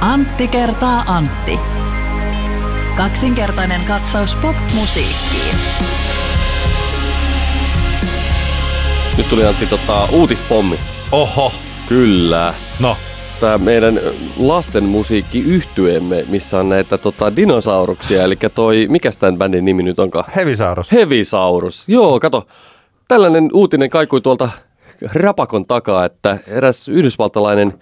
Antti kertaa Antti. Kaksinkertainen katsaus pop-musiikkiin. Nyt tuli Antti tota, uutispommi. Oho, Kyllä. no Tämä meidän lasten musiikki yhtyeemme, missä on näitä tota, dinosauruksia. Eli toi, mikä tämän bändin nimi nyt onkaan? Hevisaurus. Hevisaurus. Joo, kato. Tällainen uutinen kaikui tuolta rapakon takaa, että eräs yhdysvaltalainen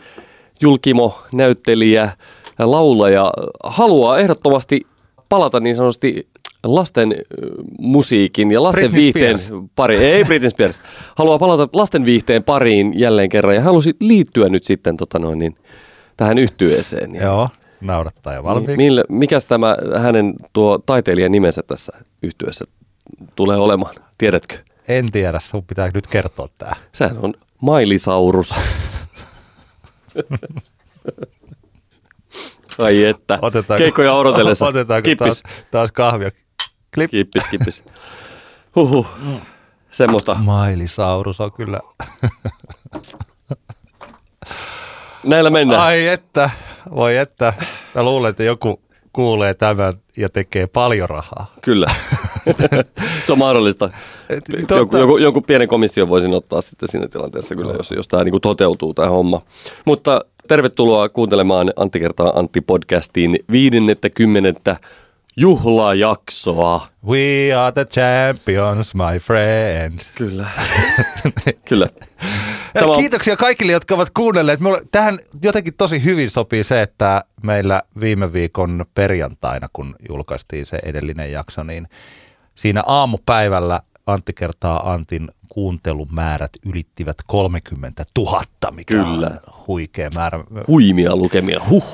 julkimo, näyttelijä, laulaja haluaa ehdottomasti palata niin sanotusti lasten musiikin ja lasten Britney viihteen Spears. pariin. Ei Britney Spears. Haluaa palata lasten viihteen pariin jälleen kerran ja halusi liittyä nyt sitten tota noin, niin, tähän yhtyeeseen. Ja Joo, naurattaa jo valmiiksi. Millä, mikäs tämä hänen tuo taiteilijan nimensä tässä yhtyessä tulee olemaan? Tiedätkö? En tiedä, sun pitää nyt kertoa tää. Sehän on Mailisaurus. Ai että. Otetaanko- Keikkoja odotellessa. Otetaanko Kippis. taas, taas kahvia? Klip. Kippis, kippis. Huhhuh. Semmoista. Mailisaurus on kyllä. Näillä mennään. Ai että, voi että. Mä luulen, että joku kuulee tämän ja tekee paljon rahaa. Kyllä. Se on mahdollista. totta. Joku, joku, joku pienen komission voisin ottaa sitten siinä tilanteessa kyllä, jos, jos tämä niin toteutuu tämä homma. Mutta tervetuloa kuuntelemaan Antti kertaa Antti podcastiin 50. juhlajaksoa. We are the champions, my friend. Kyllä. kyllä. Tämä on- Kiitoksia kaikille, jotka ovat kuunnelleet. Mulla, tähän jotenkin tosi hyvin sopii se, että meillä viime viikon perjantaina, kun julkaistiin se edellinen jakso, niin siinä aamupäivällä Antti kertaa Antin kuuntelumäärät ylittivät 30 000, mikä Kyllä. on huikea määrä. Huimia lukemia. Huh.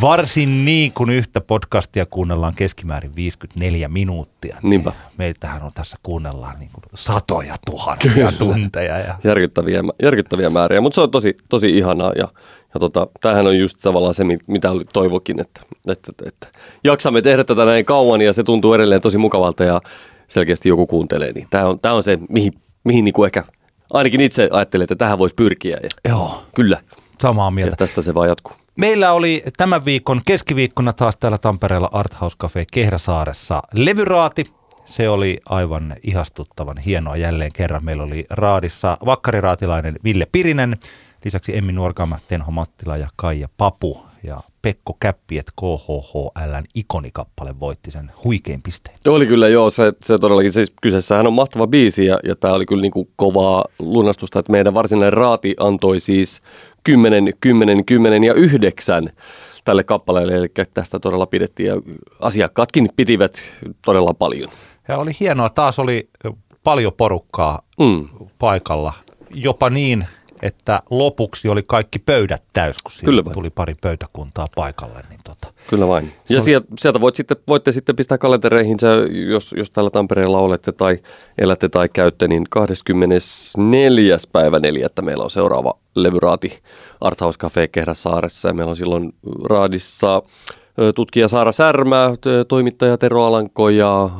Varsin niin, kun yhtä podcastia kuunnellaan keskimäärin 54 minuuttia. niin Niinpä. Meiltähän on tässä kuunnellaan niin kuin satoja tuhansia tunteja. Ja Järkyttäviä, järkyttäviä määriä, mutta se on tosi, tosi ihanaa ja, ja tota, tämähän on just tavallaan se, mi- mitä oli toivokin, että, että, että jaksamme tehdä tätä näin kauan ja se tuntuu edelleen tosi mukavalta ja selkeästi joku kuuntelee, niin tämä on, tämä on se, mihin, mihin niin kuin ehkä ainakin itse ajattelen, että tähän voisi pyrkiä ja joo, kyllä, samaa ja mieltä. tästä se vaan jatkuu. Meillä oli tämän viikon keskiviikkona taas täällä Tampereella Art House Cafe Kehräsaaressa levyraati. Se oli aivan ihastuttavan hienoa jälleen kerran. Meillä oli raadissa vakkariraatilainen Ville Pirinen, lisäksi Emmi Nuorgama, Tenho Mattila ja Kaija Papu. Ja Pekko Käppiet KHHLn ikonikappale voitti sen huikein pisteen. Oli kyllä joo, se, se todellakin, siis kyseessähän on mahtava biisi ja, ja tämä oli kyllä niin kuin kovaa lunastusta, että meidän varsinainen raati antoi siis 10, 10, 10 ja 9 tälle kappaleelle, eli tästä todella pidettiin ja asiakkaatkin pitivät todella paljon. Ja oli hienoa, taas oli paljon porukkaa Mm, paikalla. Jopa niin, että lopuksi oli kaikki pöydät täys, kun Kyllä vain. tuli pari pöytäkuntaa paikalle. Niin tota. kyllä vain. Ja sieltä, sieltä voit sitten, voitte sitten pistää kalentereihin, jos, jos täällä Tampereella olette tai elätte tai käytte, niin 24. päivä 4. meillä on seuraava levyraati Art House Cafe Kehräsaaressa ja meillä on silloin raadissa tutkija Saara Särmä, toimittaja Tero Alanko ja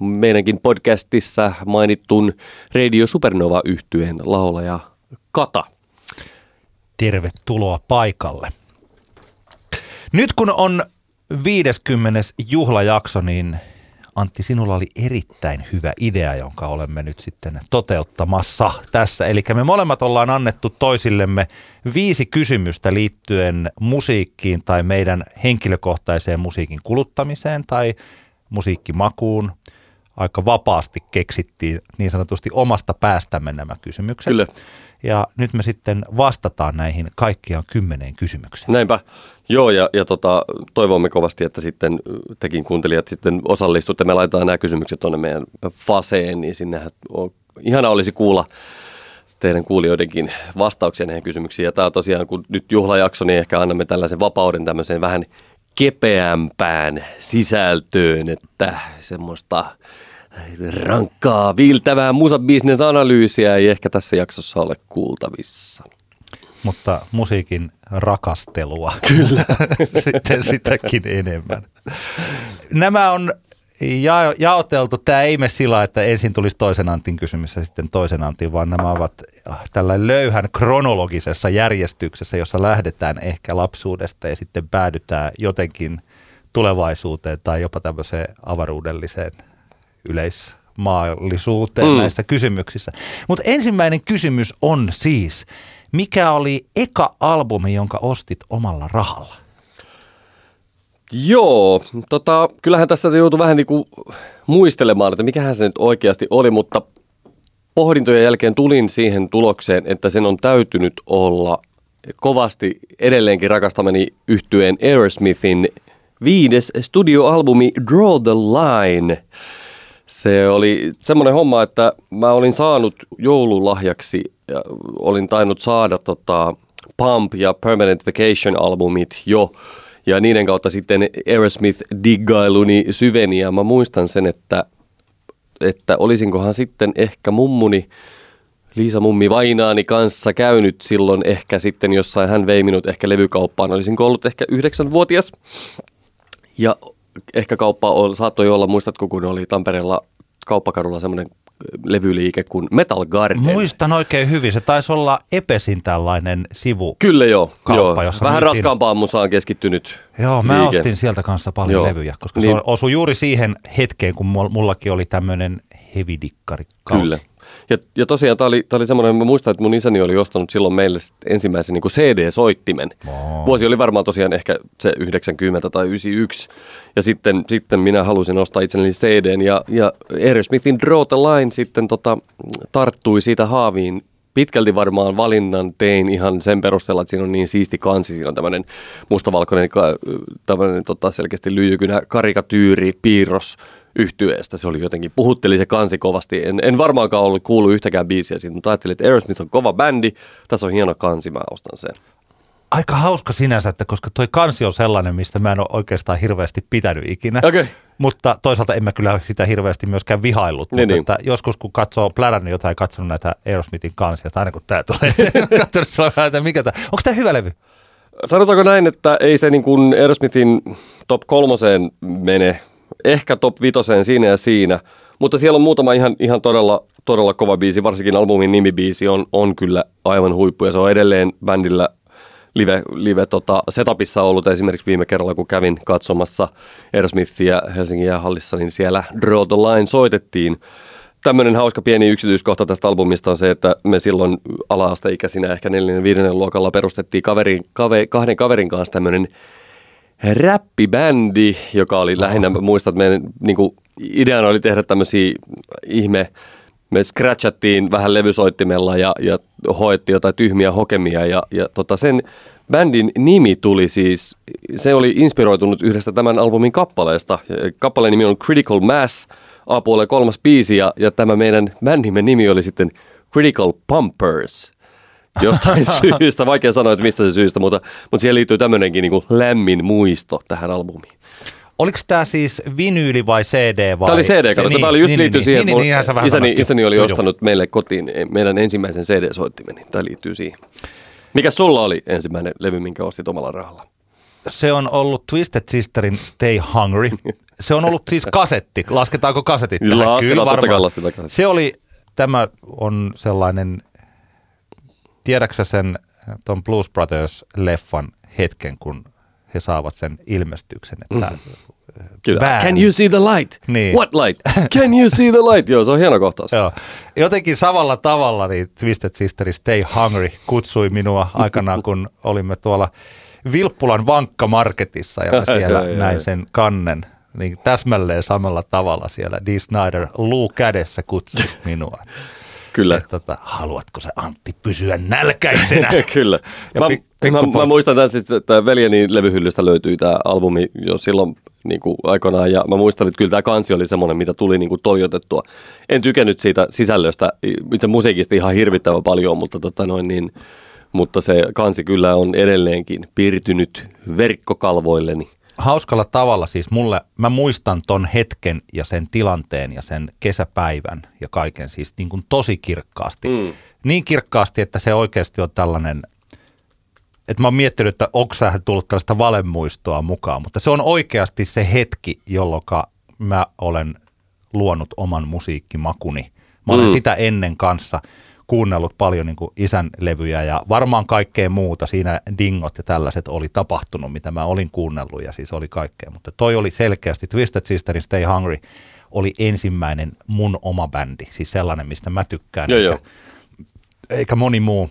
meidänkin podcastissa mainittun Radio Supernova yhtyeen laulaja Kata. Tervetuloa paikalle. Nyt kun on 50. juhlajakso, niin Antti, sinulla oli erittäin hyvä idea, jonka olemme nyt sitten toteuttamassa tässä. Eli me molemmat ollaan annettu toisillemme viisi kysymystä liittyen musiikkiin tai meidän henkilökohtaiseen musiikin kuluttamiseen tai musiikkimakuun. Aika vapaasti keksittiin niin sanotusti omasta päästämme nämä kysymykset. Kyllä. Ja nyt me sitten vastataan näihin kaikkiaan kymmeneen kysymykseen. Näinpä. Joo, ja, ja tota, toivomme kovasti, että sitten tekin kuuntelijat sitten osallistutte. Me laitetaan nämä kysymykset tuonne meidän faseen, niin sinnehän on, ihana olisi kuulla teidän kuulijoidenkin vastauksia näihin kysymyksiin. Ja tämä on tosiaan, kun nyt juhlajakso, niin ehkä annamme tällaisen vapauden tämmöiseen vähän kepeämpään sisältöön, että semmoista rankkaa, viiltävää musabisnesanalyysiä ei ehkä tässä jaksossa ole kuultavissa. Mutta musiikin rakastelua. Kyllä. sitten sitäkin enemmän. Nämä on ja, jaoteltu. Tämä ei mene sillä, että ensin tulisi toisen Antin kysymys ja sitten toisen Antin, vaan nämä ovat tällä löyhän kronologisessa järjestyksessä, jossa lähdetään ehkä lapsuudesta ja sitten päädytään jotenkin tulevaisuuteen tai jopa tämmöiseen avaruudelliseen yleismaallisuuteen mm. näissä kysymyksissä. Mutta ensimmäinen kysymys on siis, mikä oli eka albumi, jonka ostit omalla rahalla? Joo, tota, kyllähän tässä joutui vähän niin kuin muistelemaan, että mikähän se nyt oikeasti oli, mutta pohdintojen jälkeen tulin siihen tulokseen, että sen on täytynyt olla kovasti edelleenkin rakastamani yhtyeen Aerosmithin viides studioalbumi Draw the Line. Se oli semmoinen homma, että mä olin saanut joululahjaksi ja olin tainnut saada tota Pump ja Permanent Vacation albumit jo ja niiden kautta sitten Aerosmith-diggailuni syveni ja mä muistan sen, että, että olisinkohan sitten ehkä mummuni Liisa Mummi Vainaani kanssa käynyt silloin ehkä sitten jossain, hän vei minut ehkä levykauppaan, olisinko ollut ehkä yhdeksänvuotias. Ja ehkä kauppa saattoi olla, muistatko kun oli Tampereella kauppakadulla semmoinen levyliike kuin Metal Garden. Muistan oikein hyvin. Se taisi olla Epesin tällainen sivu. Kyllä joo. Kauppa, joo. Jossa Vähän myytiin... raskaampaan musaan keskittynyt Joo, mä liike. ostin sieltä kanssa paljon joo. levyjä, koska niin. se osui juuri siihen hetkeen, kun mullakin oli tämmöinen hevidikkari Kyllä. Ja, ja tosiaan tämä oli, oli semmoinen, mä muistan, että mun isäni oli ostanut silloin meille ensimmäisen niin CD-soittimen. Oh. Vuosi oli varmaan tosiaan ehkä se 90 tai 91. Ja sitten, sitten minä halusin ostaa itselleni CDn ja, ja Aerosmithin Draw the Line sitten tota, tarttui siitä haaviin pitkälti varmaan valinnan tein ihan sen perusteella, että siinä on niin siisti kansi. Siinä on tämmöinen mustavalkoinen, tämmöinen tota, selkeästi lyijykynä karikatyyri, piirros yhtyeestä. Se oli jotenkin, puhutteli se kansi kovasti. En, en varmaankaan ollut kuullut yhtäkään biisiä siitä, mutta ajattelin, että Aerosmith on kova bändi, tässä on hieno kansi, mä ostan sen. Aika hauska sinänsä, että koska toi kansi on sellainen, mistä mä en ole oikeastaan hirveästi pitänyt ikinä. Okay. Mutta toisaalta en mä kyllä sitä hirveästi myöskään vihaillut. Niin, mutta niin. Että joskus kun katsoo plärän jotain katsonut näitä Aerosmithin kansia, aina kun tää tulee, katsonut että mikä tää, onko tämä hyvä levy? Sanotaanko näin, että ei se niin kuin Aerosmithin top kolmoseen mene, ehkä top vitoseen siinä ja siinä, mutta siellä on muutama ihan, ihan todella, todella kova biisi, varsinkin albumin nimibiisi on, on kyllä aivan huippu ja se on edelleen bändillä live, live tota, setupissa ollut esimerkiksi viime kerralla, kun kävin katsomassa Aerosmithia Helsingin jäähallissa, niin siellä Draw the Line soitettiin. Tämmöinen hauska pieni yksityiskohta tästä albumista on se, että me silloin ala-asteikäisinä ehkä neljännen viidennen luokalla perustettiin kaverin, kave, kahden kaverin kanssa tämmöinen räppibändi, joka oli lähinnä, oh. muistat, meidän niin kuin, ideana oli tehdä tämmöisiä ihme, me scratchattiin vähän levysoittimella ja, ja hoettiin jotain tyhmiä hokemia ja, ja tota sen bändin nimi tuli siis, se oli inspiroitunut yhdestä tämän albumin kappaleesta. Kappaleen nimi on Critical Mass, A-puolen kolmas biisi ja, ja tämä meidän bändimme nimi oli sitten Critical Pumpers jostain syystä. Vaikea sanoa, että mistä se syystä, mutta, mutta siihen liittyy tämmöinenkin niin kuin lämmin muisto tähän albumiin. Oliko tämä siis vinyyli vai CD? Vai? Tämä oli CD, kato. Niin, tämä oli just niin, liittyy niin, siihen, niin, niin, niin, isäni, isäni oli ostanut Joo. meille kotiin meidän ensimmäisen CD-soittimen, niin tämä liittyy siihen. Mikä sulla oli ensimmäinen levy, minkä ostit omalla rahalla? Se on ollut Twisted Sisterin Stay Hungry. Se on ollut siis kasetti. Lasketaanko kasetit tähän? Lasketaan, Kyllä, totta kai lasketaan kasetti. Se oli, tämä on sellainen tiedäksä sen ton Blues Brothers-leffan hetken, kun he saavat sen ilmestyksen, että mm. Kyllä. Can you see the light? Niin. What light? Can you see the light? Joo, se on hieno kohtaus. Joo. Jotenkin samalla tavalla niin Twisted Sister Stay Hungry kutsui minua aikanaan, kun olimme tuolla Vilppulan vankkamarketissa ja mä siellä näin sen kannen. Niin täsmälleen samalla tavalla siellä Dee Snyder luu kädessä kutsui minua. Kyllä. Että, tota, haluatko se Antti pysyä nälkäisenä? Kyllä. Ja mä, mä, mä, muistan tässä, että veljeni levyhyllystä löytyi tämä albumi jo silloin niin kuin aikoinaan, ja mä muistan, että kyllä tämä kansi oli semmoinen, mitä tuli niin kuin toijotettua. En tykännyt siitä sisällöstä, itse musiikista ihan hirvittävän paljon, mutta, tota noin, niin, mutta se kansi kyllä on edelleenkin piirtynyt verkkokalvoilleni hauskalla tavalla siis mulle, mä muistan ton hetken ja sen tilanteen ja sen kesäpäivän ja kaiken siis niin kuin tosi kirkkaasti. Mm. Niin kirkkaasti, että se oikeasti on tällainen, että mä oon miettinyt, että onko sä tullut tällaista valemuistoa mukaan, mutta se on oikeasti se hetki, jolloin mä olen luonut oman musiikkimakuni. Mä olen Mm. sitä ennen kanssa kuunnellut paljon niin kuin isän levyjä ja varmaan kaikkea muuta. Siinä dingot ja tällaiset oli tapahtunut, mitä mä olin kuunnellut ja siis oli kaikkea. Mutta toi oli selkeästi, Twisted Sisterin Stay Hungry oli ensimmäinen mun oma bändi. Siis sellainen, mistä mä tykkään. Joo, eikä, joo. eikä moni muu.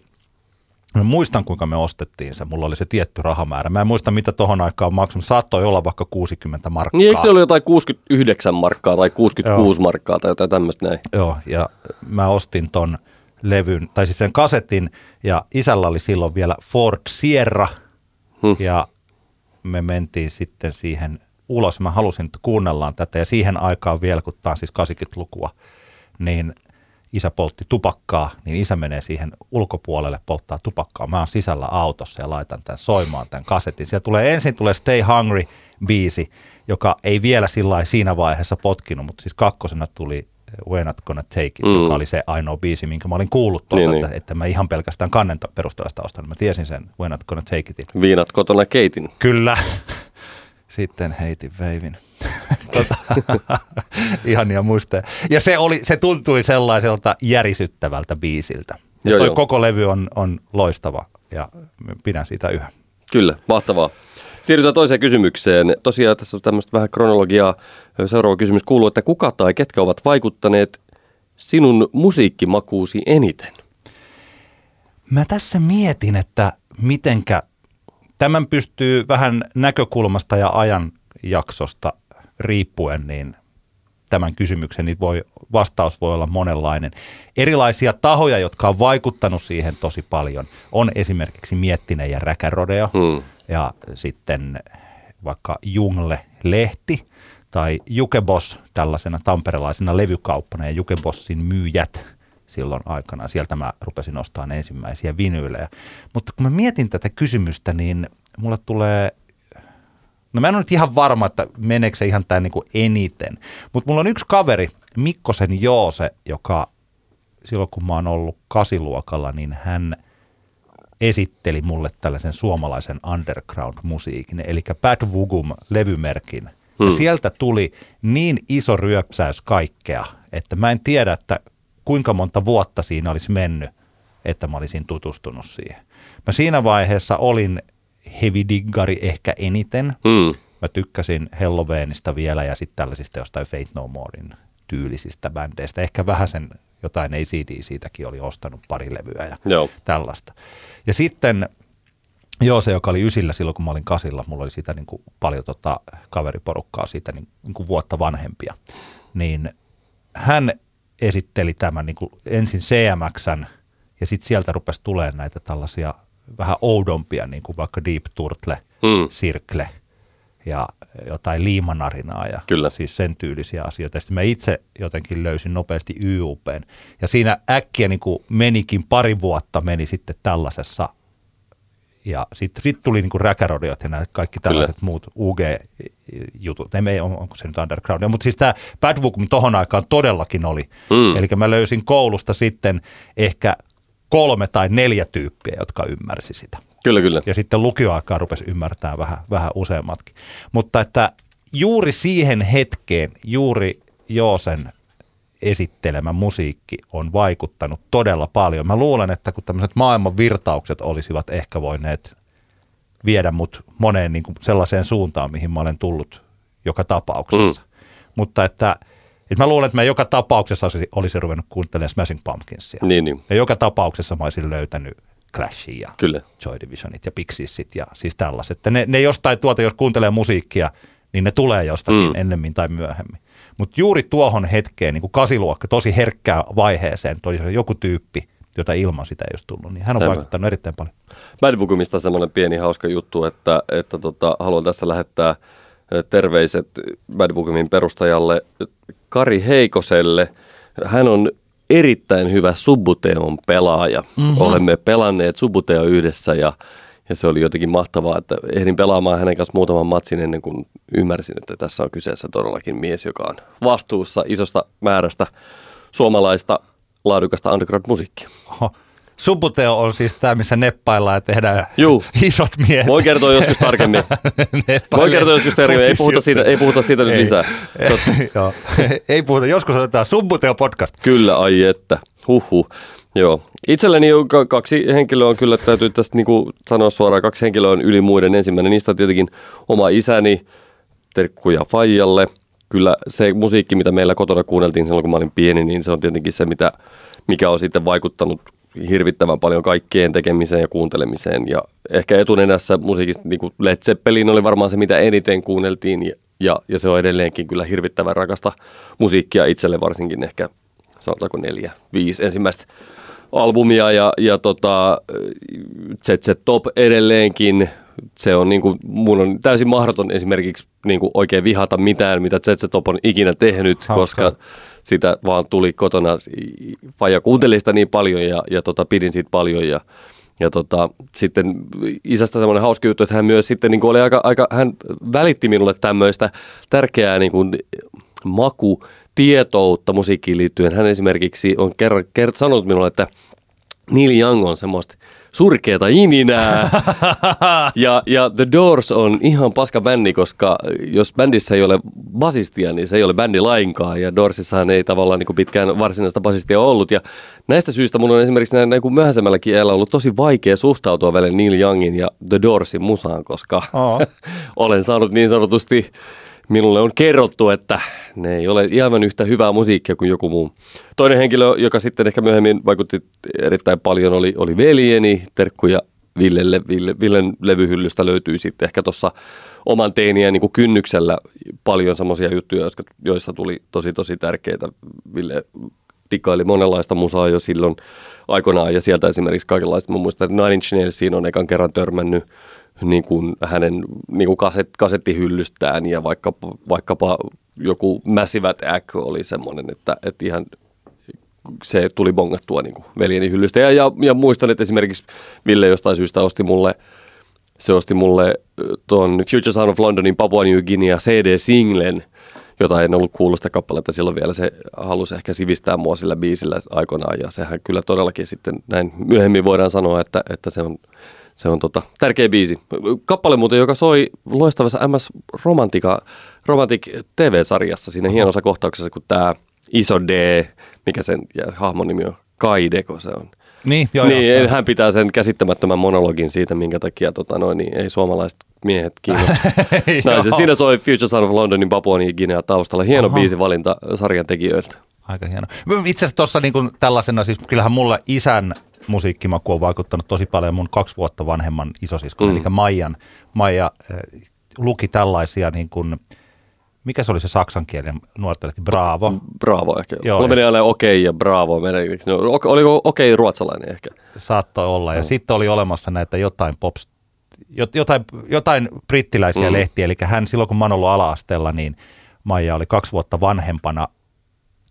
Mä muistan, kuinka me ostettiin se. Mulla oli se tietty rahamäärä. Mä en muista, mitä tohon aikaan maksanut. Saattoi olla vaikka 60 markkaa. Niin eikö ollut jotain 69 markkaa tai 66 Joo. markkaa tai jotain tämmöistä näin? Joo, ja mä ostin ton levyn, tai siis sen kasetin, ja isällä oli silloin vielä Ford Sierra, Hmm. ja me mentiin sitten siihen ulos. Mä halusin, että kuunnellaan tätä, ja siihen aikaan vielä, kun tämä on siis 80-lukua, niin isä poltti tupakkaa, niin isä menee siihen ulkopuolelle polttaa tupakkaa. Mä oon sisällä autossa ja laitan tämän soimaan tämän kasetin. Siellä tulee ensin tulee Stay Hungry biisi, joka ei vielä sillä siinä vaiheessa potkinut, mutta siis kakkosena tuli We're Not Gonna Take It, Mm. joka oli se ainoa biisi, minkä mä olin kuullut tuolta, Niin, niin, niin. että, että mä ihan pelkästään kannenta perusteella sitä ostan. Mä tiesin sen We're Not Gonna Take Itin. Viinat kotona keitin. Kyllä. Sitten heitin veivin. tota, ihania muistoja. Ja se, oli, se tuntui sellaiselta järisyttävältä biisiltä. Ja Joo, toi joo. koko levy on, on loistava ja pidän siitä yhä. Kyllä, mahtavaa. Siirrytään toiseen kysymykseen. Tosiaan tässä on tämmöistä vähän kronologiaa. Seuraava kysymys kuuluu, että kuka tai ketkä ovat vaikuttaneet sinun musiikkimakuusi eniten? Mä tässä mietin, että mitenkä tämän pystyy vähän näkökulmasta ja ajanjaksosta riippuen, niin tämän kysymyksen niin voi, vastaus voi olla monenlainen. Erilaisia tahoja, jotka on vaikuttanut siihen tosi paljon, on esimerkiksi Miettinen ja Räkärodeo Hmm. Ja sitten vaikka Jungle-lehti tai Jukeboss tällaisena tamperelaisena levykauppana ja Jukebossin myyjät silloin aikana. Sieltä mä rupesin ostamaan ensimmäisiä vinyylejä. Mutta kun mä mietin tätä kysymystä, niin mulle tulee No mä en ole nyt ihan varma, että meneekö se ihan tämän niin kuin eniten. Mutta mulla on yksi kaveri, Mikkosen Joose, joka silloin kun mä oon ollut kasiluokalla, niin hän esitteli mulle tällaisen suomalaisen underground-musiikin, eli Bad Vugum-levymerkin. Hmm. Ja sieltä tuli niin iso ryöpsäys kaikkea, että mä en tiedä, että kuinka monta vuotta siinä olisi mennyt, että mä olisin tutustunut siihen. Mä siinä vaiheessa olin heavy diggari ehkä eniten. Hmm. Mä tykkäsin Halloweenista vielä ja sitten tällaisista jostain Fate No Morein tyylisistä bändeistä. Ehkä vähän sen jotain ACD siitäkin oli ostanut pari levyä ja Joo. tällaista. Ja sitten joo, se joka oli ysillä silloin, kun mä olin kasilla, mulla oli siitä niin kuin paljon tota kaveriporukkaa siitä niin, niin kuin vuotta vanhempia, niin hän esitteli tämän niin kuin ensin CMXn ja sitten sieltä rupesi tulemaan näitä tällaisia vähän oudompia, niin kuin vaikka Deep Turtle, Hmm. Sirkle ja jotain liimanarinaa ja Kyllä. siis sen tyylisiä asioita. Sitten mä itse jotenkin löysin nopeasti YUPn. Ja siinä äkkiä niin kuin menikin pari vuotta meni sitten tällaisessa ja sitten sit tuli niinku räkärodiot ja nämä kaikki tällaiset Kyllä. muut UG-jutut. Ne ei, on- onko se nyt undergroundia, mutta siis tämä Bad Book tohon aikaan todellakin oli. Mm. Eli mä löysin koulusta sitten ehkä kolme tai neljä tyyppiä, jotka ymmärsi sitä. Kyllä, kyllä. Ja sitten lukioaikaa rupesi ymmärtää vähän, vähän useammatkin. Mutta että juuri siihen hetkeen, juuri Joosen esittelemä musiikki on vaikuttanut todella paljon. Mä luulen, että kun tämmöiset maailman virtaukset olisivat ehkä voineet viedä mut moneen niin kuin sellaiseen suuntaan, mihin mä olen tullut joka tapauksessa. Mm. Mutta että, että mä luulen, että mä joka tapauksessa olisi, olisi ruvennut kuuntelemaan Smashing Pumpkinsia. Niin, niin. Ja joka tapauksessa mä olisin löytänyt Clashia ja Kyllä. Joy Divisionit ja Pixiesit ja siis tällaiset. Että ne, ne jostain tuota, jos kuuntelee musiikkia, niin ne tulee jostakin Mm. mm. ennemmin tai myöhemmin. Mutta juuri tuohon hetkeen, niin kuin kasiluokka, tosi herkkää vaiheeseen, toi joku tyyppi, jota ilman sitä ei olisi tullut, niin hän on Aivan. vaikuttanut erittäin paljon. Bad Bookumista semmoinen pieni hauska juttu, että, että tota, haluan tässä lähettää terveiset Bad Bookumin perustajalle Kari Heikoselle. Hän on erittäin hyvä Subuteon pelaaja. Mm-hmm. Olemme pelanneet Subuteo yhdessä ja, ja se oli jotenkin mahtavaa, että ehdin pelaamaan hänen kanssa muutaman matsin ennen kuin ymmärsin, että tässä on kyseessä todellakin mies, joka on vastuussa isosta määrästä suomalaista laadukasta underground-musiikkia. Oho. Subuteo on siis tämä, missä neppaillaan ja tehdään Juu. isot miehet. Voi kertoa joskus tarkemmin. Voi kertoa joskus tarkemmin. Ei puhuta siitä, ei puhuta siitä nyt Ei. lisää. Joo. Ei puhuta, joskus otetaan Subuteo podcast. Kyllä, ai että. Huhhuh. Joo. Itselleni on kaksi henkilöä on kyllä, täytyy tästä niinku sanoa suoraan, kaksi henkilöä on yli muiden. Ensimmäinen niistä on tietenkin oma isäni, terkkuja Fajalle. Kyllä se musiikki, mitä meillä kotona kuunneltiin silloin, kun mä olin pieni, niin se on tietenkin se, mitä, mikä on sitten vaikuttanut hirvittävän paljon kaikkeen tekemiseen ja kuuntelemiseen. Ja ehkä etunenässä musiikista niin kuin Led Zeppelin oli varmaan se, mitä eniten kuunneltiin. Ja, ja, ja se on edelleenkin kyllä hirvittävän rakasta musiikkia itselle varsinkin ehkä sanotaanko neljä, viisi ensimmäistä albumia ja, ja tota, ZZ Top edelleenkin. Se on niin kuin, mun on täysin mahdoton esimerkiksi niin kuin oikein vihata mitään, mitä ZZ Top on ikinä tehnyt, Hauskaa. koska sitä vaan tuli kotona. Faija kuunteli sitä niin paljon ja, ja tota, pidin siitä paljon ja, ja tota, sitten isästä semmoinen hauska juttu, että hän myös sitten niin kuin oli aika, aika, hän välitti minulle tämmöistä tärkeää niin kuin maku, tietoutta musiikkiin liittyen. Hän esimerkiksi on kerran, kerran sanonut minulle, että Neil Young on semmoista surkeata ininää. ja, ja The Doors on ihan paska bändi, koska jos bändissä ei ole basistia, niin se ei ole bändi lainkaan. Ja Doorsissahan ei tavallaan niin kuin pitkään varsinaista basistia ollut. Ja näistä syistä mun on esimerkiksi näin, näin kuin myöhäisemmälläkin iällä ollut tosi vaikea suhtautua välillä Neil Youngin ja The Doorsin musaan, koska olen saanut niin sanotusti minulle on kerrottu, että ne ei ole aivan yhtä hyvää musiikkia kuin joku muu. Toinen henkilö, joka sitten ehkä myöhemmin vaikutti erittäin paljon, oli, oli veljeni, terkkuja Villelle. Ville, Villen levyhyllystä löytyy sitten ehkä tuossa oman teiniä niin kuin kynnyksellä paljon semmoisia juttuja, jotka- joissa tuli tosi tosi tärkeitä. Ville dikkaili monenlaista musaa jo silloin aikoinaan ja sieltä esimerkiksi kaikenlaista. Mä muistan, että Nine Inch Nailsiin on ekan kerran törmännyt niin kuin hänen niin kuin kaset, kasettihyllystään ja vaikkapa, vaikkapa joku Massive Attack oli semmoinen, että, että ihan se tuli bongattua niin kuin veljeni hyllystä. Ja, ja, ja muistan, että esimerkiksi Ville jostain syystä osti mulle, se osti mulle tuon Future Sound of Londonin Papua New Guinea CD-singlen, jota en ollut kuullut sitä kappaletta silloin vielä. Se halusi ehkä sivistää mua sillä biisillä aikoinaan ja sehän kyllä todellakin sitten näin myöhemmin voidaan sanoa, että, että se on, se on tota, tärkeä biisi. Kappale muuten, joka soi loistavassa MS Romantica, Romantic TV-sarjassa siinä hienossa kohtauksessa, kun tämä iso D, mikä sen ja hahmon nimi on, Kaideko se on. Niin, joo, niin, joo. hän pitää sen käsittämättömän monologin siitä, minkä takia tota, noin, niin ei suomalaiset miehet kiinnosta. no, se, siinä soi Future Son of Londonin Papua New Guinea taustalla. Hieno Aha. biisivalinta sarjan tekijöiltä. Aika hieno. Itse asiassa tuossa niin tällaisena, siis kyllähän mulla isän musiikkimaku on vaikuttanut tosi paljon mun kaksi vuotta vanhemman isosiskon, mm. eli Maijan. Maija äh, luki tällaisia niin kuin, mikä se oli se saksankielinen nuortelehti, Bravo. Bravo ehkä. Joo, Mulla meni aina okei ja bravo. Meni, no, oliko okei ruotsalainen ehkä? Saattoi olla. Ja sitten oli olemassa näitä jotain pops, jot- jotain, jotain brittiläisiä mm. Mm. lehtiä. Eli hän silloin, kun mä oon ollut ala-asteella, niin Maija oli kaksi vuotta vanhempana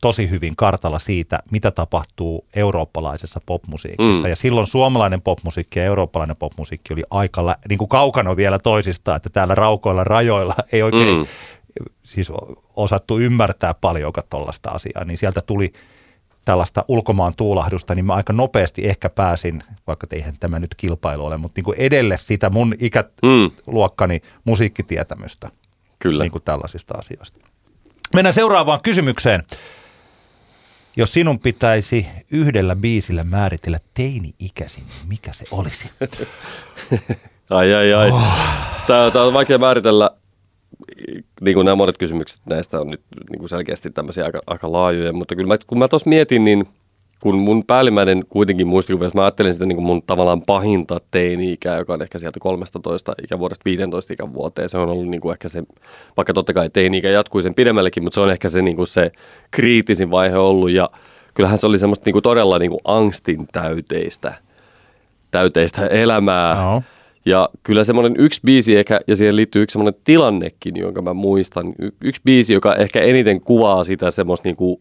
tosi hyvin kartalla siitä, mitä tapahtuu eurooppalaisessa popmusiikissa. Mm. Mm. Ja silloin suomalainen popmusiikki ja eurooppalainen popmusiikki oli aika niin kuin kaukana vielä toisistaan, että täällä raukoilla rajoilla ei oikein mm. Mm. siis osattu ymmärtää paljonkaan tuollaista asiaa, niin sieltä tuli tällaista ulkomaan tuulahdusta, niin mä aika nopeasti ehkä pääsin, vaikka eihän tämä nyt kilpailu ole, mutta niin kuin edelle sitä mun ikäluokkani musiikkitietämystä Kyllä. niin kuin tällaisista asioista. Mennään seuraavaan kysymykseen. Jos sinun pitäisi yhdellä biisillä määritellä teini-ikäsi, niin mikä se olisi? Ai, ai, ai. Oh. Tämä, tämä on vaikea määritellä, niin kuin nämä monet kysymykset näistä on nyt niin kuin selkeästi tämmöisiä aika, aika laajoja, mutta kyllä mä, kun mä tuossa mietin, niin kun mun päällimmäinen kuitenkin muistikuva, jos mä ajattelin sitä niin kuin mun tavallaan pahinta teini-ikää, joka on ehkä sieltä 13 ikävuodesta 15 ikävuoteen, se on ollut niin kuin ehkä se, vaikka totta kai teini-ikä jatkui sen pidemmällekin, mutta se on ehkä se, niin kuin se kriittisin vaihe ollut ja kyllähän se oli semmoista niin kuin todella niin kuin angstin täyteistä, täyteistä elämää. Joo. Ja kyllä semmoinen yksi biisi ehkä, ja siihen liittyy yksi semmoinen tilannekin, jonka mä muistan. Y- yksi biisi, joka ehkä eniten kuvaa sitä semmoista niinku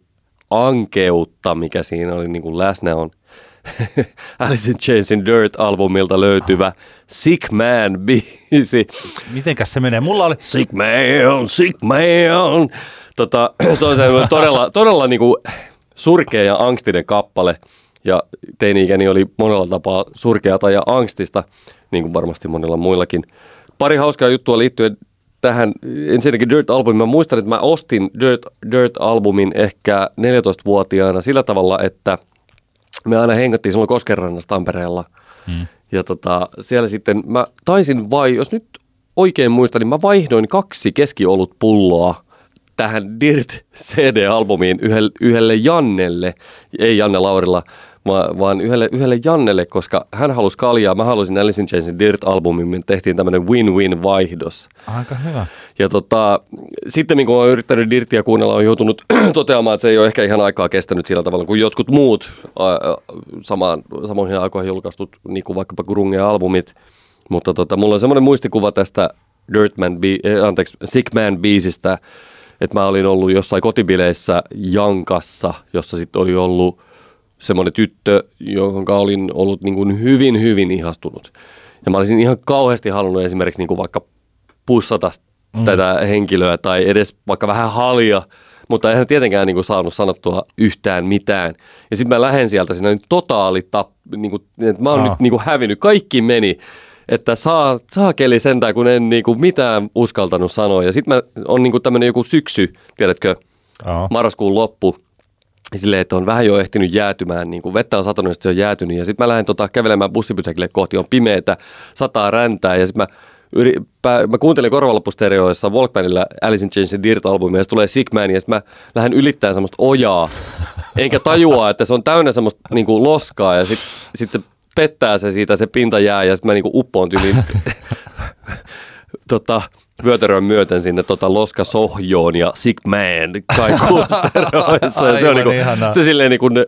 ankeutta, mikä siinä oli niinku läsnä, on Alice in Chainsin Dirt-albumilta löytyvä Sick Man-biisi. Mitenkäs se menee? Mulla oli, Sick man, sick man. Tota, se on semmoinen todella, todella niinku surkea ja angstinen kappale. Ja teini-ikäni oli monella tapaa surkeata ja angstista, niin kuin varmasti monilla muillakin. Pari hauskaa juttua liittyen tähän ensinnäkin Dirt-albumiin. Mä muistan, että mä ostin Dirt, Dirt-albumin ehkä 14-vuotiaana sillä tavalla, että me aina hengattiin silloin Koskenrannassa Tampereella. Hmm. Ja tota, siellä sitten mä taisin vai, jos nyt oikein muistan, niin mä vaihdoin kaksi keskiolut pulloa tähän Dirt CD-albumiin yhdelle, yhdelle Jannelle, ei Janne Laurilla, vaan yhdelle, yhdelle Jannelle, koska hän halusi kaljaa, mä halusin Alice in Chainsin Dirt-albumin, me tehtiin tämmöinen win-win vaihdos. Aika hyvä. Ja tota, sitten kun olen yrittänyt Dirtiä kuunnella, on joutunut toteamaan, että se ei ole ehkä ihan aikaa kestänyt sillä tavalla kuin jotkut muut samaan, samoihin aikoihin julkaistut, niin kuin vaikkapa Grunge-albumit. Mutta tota, mulla on semmoinen muistikuva tästä Dirtman, eh, anteeksi, Sick Man biisistä, että mä olin ollut jossain kotibileissä Jankassa, jossa sitten oli ollut semmoinen tyttö, johon olin ollut niin kuin hyvin, hyvin ihastunut. Ja mä olisin ihan kauheasti halunnut esimerkiksi niin kuin vaikka pussata mm. tätä henkilöä tai edes vaikka vähän halia, mutta eihän tietenkään niin kuin saanut sanottua yhtään mitään. Ja sitten mä lähden sieltä siinä niin totaali tap, niin kuin, että mä oon Aa. nyt niin kuin hävinnyt, kaikki meni että saa, saakeli sentään, kun en niin kuin mitään uskaltanut sanoa. Ja sitten on niin tämmöinen joku syksy, tiedätkö, Aa. marraskuun loppu, silleen, että on vähän jo ehtinyt jäätymään, niin kuin vettä on satanut, ja se on jäätynyt. Ja sitten mä lähden tota, kävelemään bussipysäkille kohti, on pimeätä, sataa räntää, ja sitten mä Yri, mä kuuntelin korvalappustereoissa Walkmanilla Alice in Chainsin Dirt-albumia, ja tulee Sick Man, ja sitten mä lähden ylittämään semmoista ojaa, enkä tajua, että se on täynnä semmoista niin kuin loskaa, ja sitten sit se pettää se siitä, se pinta jää ja sitten mä niinku uppoon tyyliin tota, vyötärön myöten sinne tota Loska Sohjoon ja Sick Man ja se on niinku, se silleen niinku ne,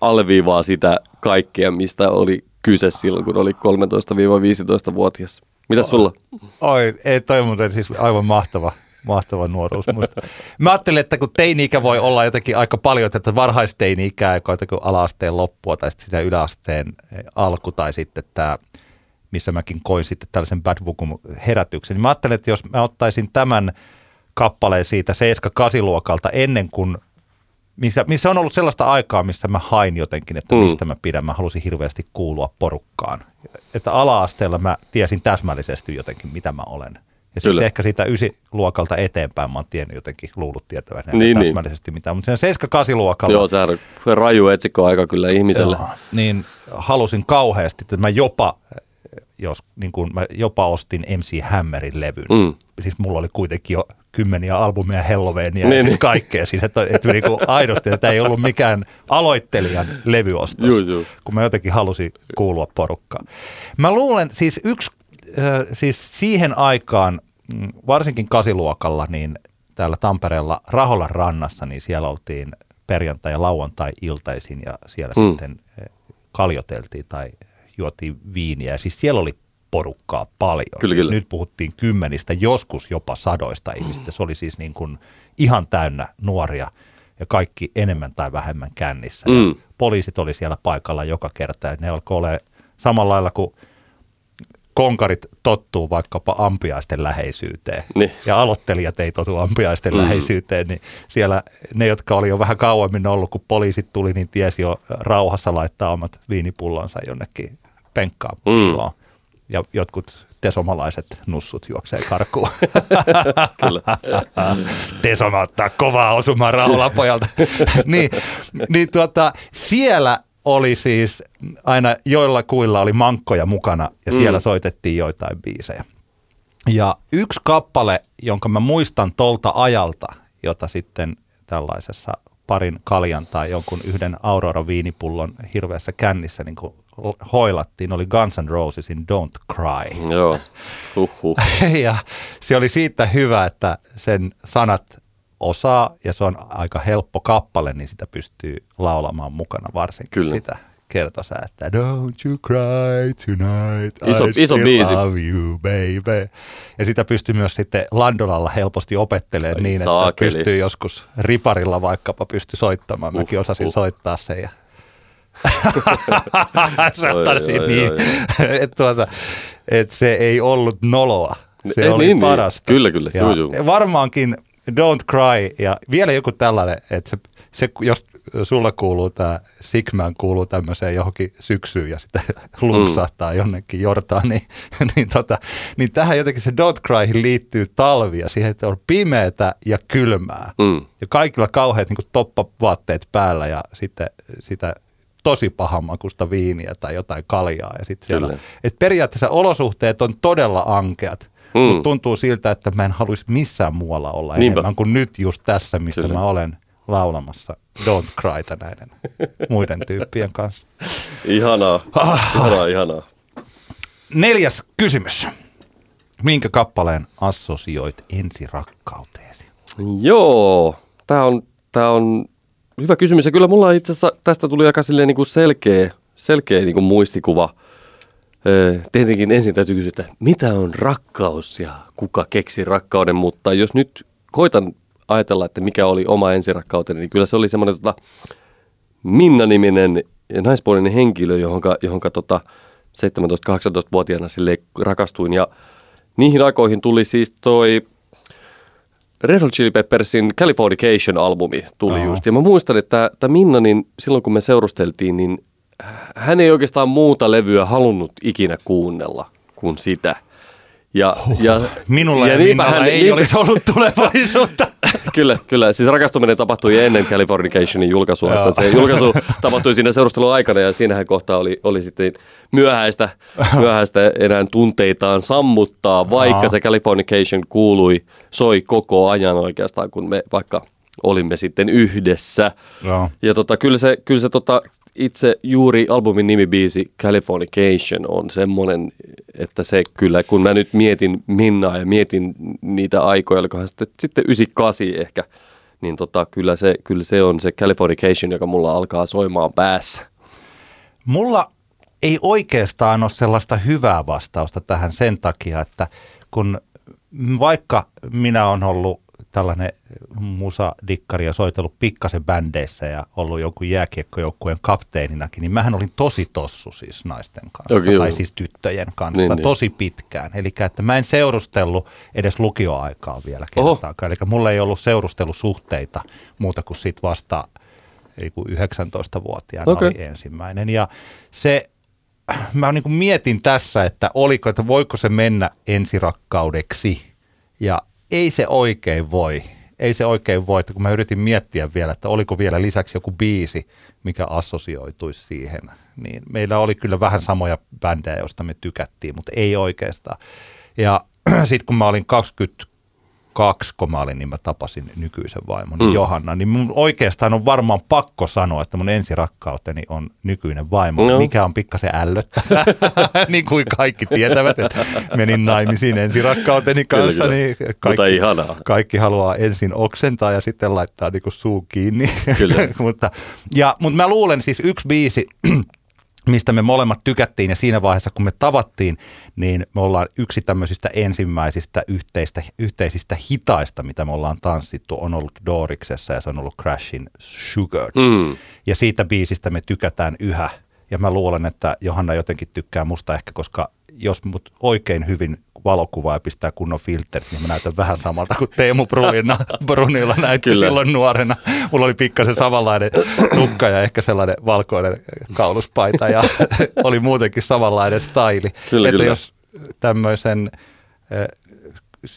alleviivaa sitä kaikkea, mistä oli kyse silloin, kun oli 13-15-vuotias. Mitä sulla? Oi, ei toi muuten siis aivan mahtava mahtava nuoruus muista. Mä ajattelin, että kun teini-ikä voi olla jotenkin aika paljon, että varhaisteini-ikää, joka on jotenkin ala-asteen loppua tai sitten siinä yläasteen alku tai sitten tämä, missä mäkin koin sitten tällaisen bad herätyksen. Niin mä ajattelin, että jos mä ottaisin tämän kappaleen siitä 7-8 luokalta ennen kuin missä, missä on ollut sellaista aikaa, missä mä hain jotenkin, että mm. mistä mä pidän. Mä halusin hirveästi kuulua porukkaan. Että ala-asteella mä tiesin täsmällisesti jotenkin, mitä mä olen. Ja Kyllä. sitten ehkä siitä luokalta eteenpäin mä oon tiennyt jotenkin luullut tietävän niin, niin, täsmällisesti niin. mitään. Mutta sen 7-8 luokalla... Joo, se on raju etsikko aika kyllä ihmiselle. Joo, niin halusin kauheasti, että mä jopa, jos, niin kuin, mä jopa ostin MC Hammerin levyn. Mm. Siis mulla oli kuitenkin jo kymmeniä albumeja Helloveenia niin, ja niin. kaikkea. Siis, että, että niin kuin aidosti, että ei ollut mikään aloittelijan levyostos, juu, juu. kun mä jotenkin halusin kuulua porukkaan. Mä luulen, siis yksi siis siihen aikaan, mm, varsinkin kasiluokalla, niin täällä Tampereella Raholan rannassa, niin siellä oltiin perjantai- ja lauantai-iltaisin ja siellä mm. sitten kaljoteltiin tai juotiin viiniä. Ja siis siellä oli porukkaa paljon. Kyllä, siis kyllä. Nyt puhuttiin kymmenistä, joskus jopa sadoista ihmistä. Se oli siis niin kuin ihan täynnä nuoria ja kaikki enemmän tai vähemmän kännissä. Mm. Ja poliisit oli siellä paikalla joka kerta ja ne alkoi olla samalla lailla kuin konkarit tottuu vaikkapa ampiaisten läheisyyteen niin. ja aloittelijat ei totu ampiaisten mm-hmm. läheisyyteen, niin siellä ne, jotka oli jo vähän kauemmin ollut, kun poliisit tuli, niin tiesi jo rauhassa laittaa omat viinipullonsa jonnekin penkkaan mm. Ja jotkut tesomalaiset nussut juoksee karkuun. Kyllä. Tesoma ottaa kovaa osumaa rahulapojalta. niin, niin tuota, siellä oli siis aina joilla kuilla oli mankkoja mukana ja mm. siellä soitettiin joitain biisejä. Ja yksi kappale, jonka mä muistan tolta ajalta, jota sitten tällaisessa parin kaljan tai jonkun yhden Aurora-viinipullon hirveässä kännissä niin hoilattiin, oli Guns N' Rosesin Don't Cry. Joo, uhuh. ja se oli siitä hyvä, että sen sanat osaa ja se on aika helppo kappale, niin sitä pystyy laulamaan mukana varsinkin Kyllä. sitä kertosäättää. Don't you cry tonight, iso, I iso biisi. love you, baby. Ja sitä pystyy myös sitten Landolalla helposti opettelemaan Ai niin, saakeli. että pystyy joskus riparilla vaikkapa pysty soittamaan. Mäkin uh, osasin uh. soittaa sen ja Sanoisin niin, että tuota, et se ei ollut noloa. Se ei, oli niin, niin. parasta. Niin. Kyllä, kyllä. Ja juu, juu. Varmaankin Don't Cry ja vielä joku tällainen, että se, se jos sulla kuuluu tämä, Sigman kuuluu tämmöiseen johonkin syksyyn ja sitten lumpsahtaa mm. jonnekin jortaan, niin, niin, tota, niin tähän jotenkin se Don't Cryhin liittyy talvi ja siihen, että on pimeätä ja kylmää. Mm. Ja kaikilla kauheat niin toppavaatteet päällä ja sitten sitä tosi pahanmakusta viiniä tai jotain kaljaa. Ja sit siellä, et periaatteessa olosuhteet on todella ankeat, mm. mutta tuntuu siltä, että mä en haluaisi missään muualla olla Niinpä. enemmän kuin nyt just tässä, missä Kyllä. mä olen laulamassa Don't Cryta näiden muiden tyyppien kanssa. Ihanaa, ah. ihanaa, ihanaa. Neljäs kysymys. Minkä kappaleen assosioit ensirakkauteesi? Joo, tämä on, tää on hyvä kysymys. Ja kyllä mulla itse asiassa tästä tuli aika niin kuin selkeä, selkeä niin kuin muistikuva. Tietenkin ensin täytyy kysyä, että mitä on rakkaus ja kuka keksi rakkauden, mutta jos nyt koitan ajatella, että mikä oli oma ensirakkauteni, niin kyllä se oli semmoinen tota, Minna-niminen naispuolinen henkilö, johonka, johonka tota, 17-18-vuotiaana sille rakastuin. Ja niihin aikoihin tuli siis toi Red Hot Chili Peppersin Californication-albumi tuli Aha. just. Ja mä muistan, että tämä Minna, niin silloin kun me seurusteltiin, niin hän ei oikeastaan muuta levyä halunnut ikinä kuunnella kuin sitä. Ja, ja, Minulla ja, ja Minnalla hän, ei niinpä, olisi ollut tulevaisuutta. kyllä, kyllä. Siis rakastuminen tapahtui ennen Californicationin julkaisua. että se julkaisu tapahtui siinä seurustelun aikana ja siinähän kohtaa oli, oli sitten myöhäistä, myöhäistä enää tunteitaan sammuttaa, vaikka Aha. se Californication kuului, soi koko ajan oikeastaan, kun me vaikka olimme sitten yhdessä. Joo. Ja tota, kyllä se, kyllä se tota, itse juuri albumin nimibiisi Californication on semmoinen, että se kyllä, kun mä nyt mietin Minnaa ja mietin niitä aikoja, olikohan sitten, sitten 98 ehkä, niin tota, kyllä, se, kyllä se on se Californication, joka mulla alkaa soimaan päässä. Mulla ei oikeastaan ole sellaista hyvää vastausta tähän sen takia, että kun vaikka minä olen ollut tällainen musadikkari ja soitellut pikkasen bändeissä ja ollut jonkun jääkiekkojoukkueen kapteeninakin, niin mähän olin tosi tossu siis naisten kanssa, okay, tai joo. siis tyttöjen kanssa niin, niin. tosi niin. pitkään. Eli että mä en seurustellut edes lukioaikaa vielä kertaakaan. Eli mulla ei ollut seurustelusuhteita muuta kuin sit vasta 19-vuotiaana okay. oli ensimmäinen. Ja se, mä niin mietin tässä, että oliko, että voiko se mennä ensirakkaudeksi. Ja ei se oikein voi. Ei se oikein voi, että kun mä yritin miettiä vielä, että oliko vielä lisäksi joku biisi, mikä assosioituisi siihen, niin meillä oli kyllä vähän samoja bändejä, joista me tykättiin, mutta ei oikeastaan. Ja sitten kun mä olin 20 kaksi, kun mä olin, niin mä tapasin nykyisen vaimon mm. Johanna. Niin mun oikeastaan on varmaan pakko sanoa, että mun ensirakkauteni on nykyinen vaimo, no. mikä on pikkasen ällöttävää, niin kuin kaikki tietävät, että menin naimisiin ensirakkauteni kanssa, kyllä, niin kaikki, kaikki haluaa ensin oksentaa ja sitten laittaa niin kuin suu kiinni. Kyllä. mutta, ja, mutta mä luulen siis yksi biisi, mistä me molemmat tykättiin ja siinä vaiheessa kun me tavattiin, niin me ollaan yksi tämmöisistä ensimmäisistä yhteistä, yhteisistä hitaista, mitä me ollaan tanssittu, on ollut Doriksessa ja se on ollut Crashin Sugar. Mm. Ja siitä biisistä me tykätään yhä ja mä luulen, että Johanna jotenkin tykkää musta ehkä, koska jos mut oikein hyvin valokuvaa ja pistää kunnon filterit, niin mä näytän vähän samalta kuin Teemu Brunilla, Brunilla näytti Kyllä. silloin nuorena. Mulla oli pikkasen samanlainen tukka ja ehkä sellainen valkoinen kauluspaita ja oli muutenkin samanlainen staili. Kyllä, että kyllä. jos tämmöisen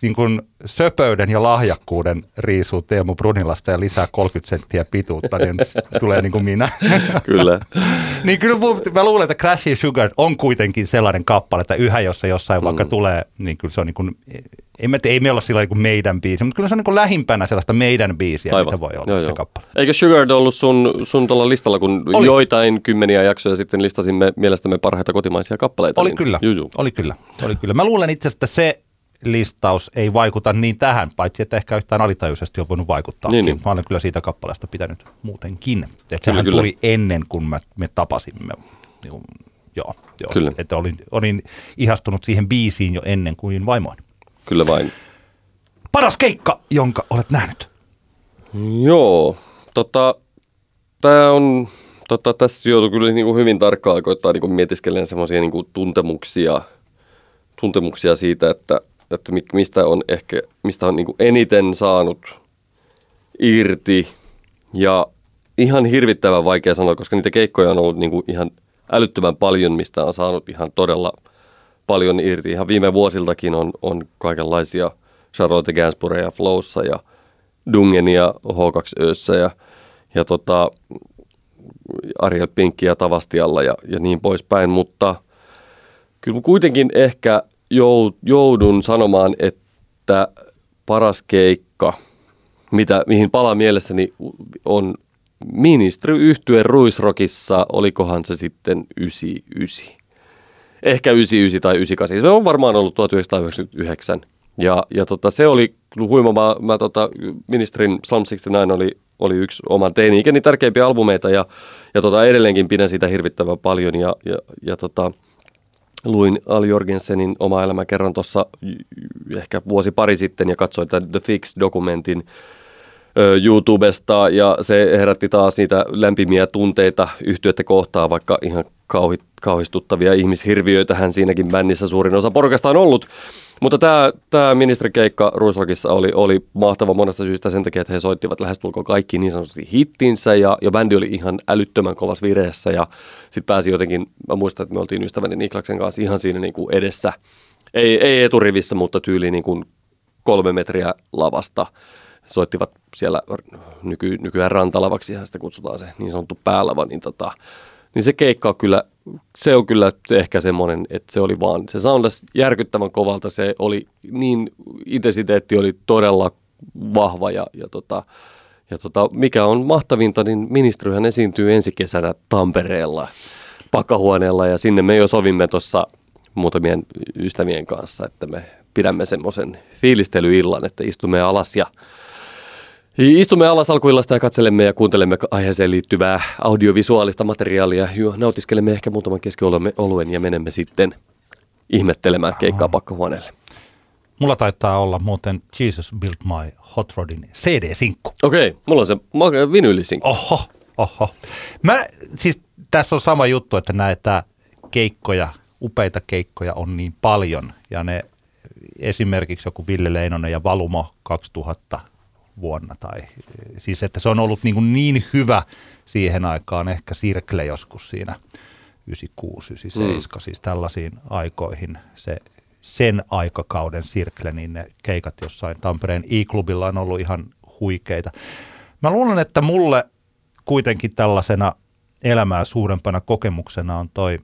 niin kuin söpöyden ja lahjakkuuden riisuu Teemu Brunilasta ja lisää 30 senttiä pituutta, niin tulee niin kuin minä. Kyllä. niin kyllä mä luulen, että Crashy Sugar on kuitenkin sellainen kappale, että yhä jos se jossain mm. vaikka tulee, niin kyllä se on niin kuin, ei me, ei me olla sillä niin meidän biisi, mutta kyllä se on niin lähimpänä sellaista meidän biisiä, Aivan. mitä voi olla joo, se joo. kappale. Eikö Sugar ollut sun, sun tuolla listalla, kun Oli. joitain kymmeniä jaksoja sitten listasimme mielestämme parhaita kotimaisia kappaleita? Oli niin, kyllä, juu. oli kyllä, oli kyllä. Mä luulen itse asiassa, että se listaus ei vaikuta niin tähän, paitsi että ehkä yhtään alitajuisesti on voinut vaikuttaa. Niin, niin. Mä olen kyllä siitä kappaleesta pitänyt muutenkin. Että sehän kyllä. tuli ennen kuin me, me tapasimme. Joo, joo. Kyllä. Että olin, olin ihastunut siihen biisiin jo ennen kuin vaimoin. Kyllä vain. Paras keikka, jonka olet nähnyt? Joo, tota, tämä on, tota, tässä joutuu kyllä niin kuin hyvin tarkkaan koittaa niin mietiskellen semmoisia niin tuntemuksia, tuntemuksia siitä, että että mistä on ehkä, mistä on niin eniten saanut irti. Ja ihan hirvittävän vaikea sanoa, koska niitä keikkoja on ollut niin kuin ihan älyttömän paljon, mistä on saanut ihan todella paljon irti. Ihan viime vuosiltakin on, on kaikenlaisia Charlotte Gainsbourgia Flowssa ja Dungenia H2Össä ja, ja tota, Ariel Pinkkiä Tavastialla ja, ja niin poispäin, mutta kyllä kuitenkin ehkä joudun sanomaan, että paras keikka, mitä, mihin palaa mielessäni, on ministry yhtyen Ruisrokissa, olikohan se sitten 99. Ehkä 99 tai 98. Se on varmaan ollut 1999. Ja, ja tota, se oli huima. Mä, mä tota, ministerin Psalm 69 oli, oli yksi oman teini-ikäni tärkeimpiä albumeita ja, ja tota, edelleenkin pidän sitä hirvittävän paljon. Ja, ja, ja tota, luin Al Jorgensenin oma elämä kerran tuossa ehkä vuosi pari sitten ja katsoin tämän The Fix-dokumentin YouTubesta ja se herätti taas niitä lämpimiä tunteita yhtyötä kohtaa, vaikka ihan kauhi, kauhistuttavia ihmishirviöitä hän siinäkin bändissä suurin osa porukasta on ollut. Mutta tämä, tämä ministerikeikka Ruisrockissa oli, oli mahtava monesta syystä sen takia, että he soittivat lähestulkoon kaikki niin sanotusti hittinsä ja, ja bändi oli ihan älyttömän kovassa vireessä ja sitten pääsi jotenkin, mä muistan, että me oltiin ystäväni Niklaksen kanssa ihan siinä niin kuin edessä, ei, ei eturivissä, mutta tyyli niin kuin kolme metriä lavasta. Soittivat siellä nyky, nykyään rantalavaksi, sitä kutsutaan se niin sanottu päälava, niin, tota, niin se keikka on kyllä, se on kyllä ehkä semmoinen, että se oli vaan, se soundas järkyttävän kovalta, se oli niin, intensiteetti oli todella vahva ja, ja, tota, ja tota, mikä on mahtavinta, niin ministerihän esiintyy ensi kesänä Tampereella pakkahuoneella ja sinne me jo sovimme tuossa muutamien ystävien kanssa, että me pidämme semmoisen fiilistelyillan, että istumme alas ja Istumme alas alkuillasta ja katselemme ja kuuntelemme aiheeseen liittyvää audiovisuaalista materiaalia. Jo, nautiskelemme ehkä muutaman keskioluen ja menemme sitten ihmettelemään keikkaa pakkahuoneelle. Mulla taitaa olla muuten Jesus Built My Hot Rodin CD-sinkku. Okei, okay, mulla on se vinyylissinkku. Oho, oho. Mä, siis tässä on sama juttu, että näitä keikkoja, upeita keikkoja on niin paljon. Ja ne esimerkiksi joku Ville Leinonen ja Valumo 2000 vuonna. Tai, siis että se on ollut niin, kuin niin hyvä siihen aikaan, ehkä Sirkle joskus siinä 96, 97, mm. siis tällaisiin aikoihin se sen aikakauden Sirkle, niin ne keikat jossain Tampereen i-klubilla on ollut ihan huikeita. Mä luulen, että mulle kuitenkin tällaisena elämää suurempana kokemuksena on toi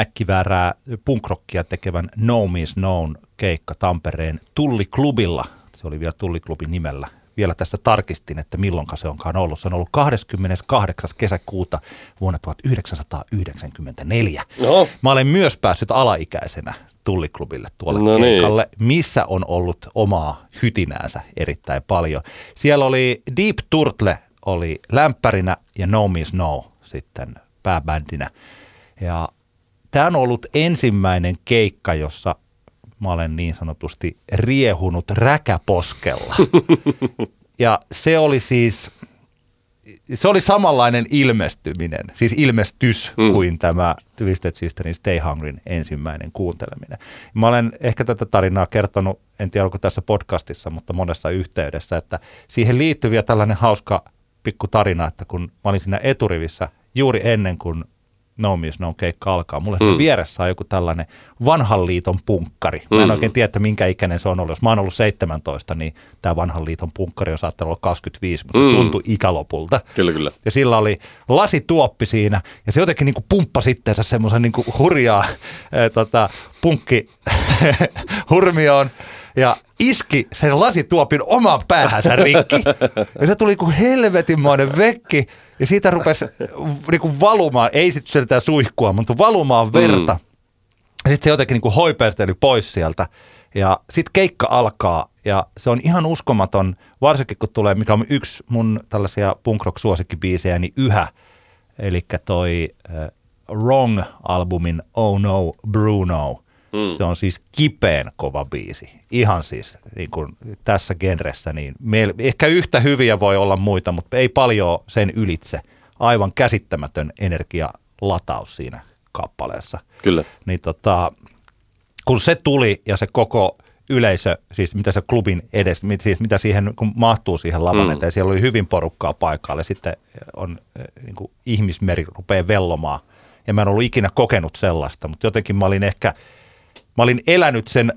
äkkiväärää punkrockia tekevän No Means Known keikka Tampereen Tulliklubilla. Se oli vielä Tulliklubin nimellä vielä tästä tarkistin, että milloin se onkaan ollut. Se on ollut 28. kesäkuuta vuonna 1994. No. Mä olen myös päässyt alaikäisenä tulliklubille tuolle no keikalle, niin. missä on ollut omaa hytinäänsä erittäin paljon. Siellä oli Deep Turtle oli lämpärinä ja No Means No sitten pääbändinä. Ja tämä on ollut ensimmäinen keikka, jossa mä olen niin sanotusti riehunut räkäposkella. ja se oli siis, se oli samanlainen ilmestyminen, siis ilmestys mm. kuin tämä Twisted Sisterin Stay Hungryn ensimmäinen kuunteleminen. Mä olen ehkä tätä tarinaa kertonut, en tiedä onko tässä podcastissa, mutta monessa yhteydessä, että siihen liittyy vielä tällainen hauska pikku tarina, että kun mä olin siinä eturivissä juuri ennen kuin No Miss No keikka alkaa. Mulle mm. vieressä on joku tällainen vanhan liiton punkkari. Mä en mm. oikein tiedä, että minkä ikäinen se on ollut. Jos mä oon ollut 17, niin tämä vanhan liiton punkkari on saattanut olla 25, mutta mm. se tuntui ikälopulta. Kyllä, kyllä. Ja sillä oli lasituoppi siinä, ja se jotenkin niin kuin pumppasi itseensä semmoisen niin hurjaa äh, tota, punkki hurmioon ja iski sen lasituopin oman päähänsä rikki. Ja se tuli kuin helvetinmoinen vekki. Ja siitä rupesi niin kuin valumaan, ei sitten sitä suihkua, mutta valumaan verta. Mm. Ja sitten se jotenkin niin kuin hoiperteli pois sieltä. Ja sitten keikka alkaa ja se on ihan uskomaton, varsinkin kun tulee, mikä on yksi mun tällaisia punk rock suosikkibiisejä, niin yhä. Eli toi uh, Wrong-albumin Oh No Bruno. Mm. Se on siis kipeen kova biisi. Ihan siis niin kuin tässä genressä. Niin meil, ehkä yhtä hyviä voi olla muita, mutta ei paljon sen ylitse. Aivan käsittämätön energialataus siinä kappaleessa. Kyllä. Niin tota, kun se tuli ja se koko yleisö, siis mitä se klubin edes, mit- siis mitä siihen, kun mahtuu siihen lavan Mm. eteen, siellä oli hyvin porukkaa paikalle, sitten on äh, niin kuin ihmismeri rupeaa vellomaan, ja mä en ollut ikinä kokenut sellaista, mutta jotenkin mä olin ehkä, mä olin elänyt sen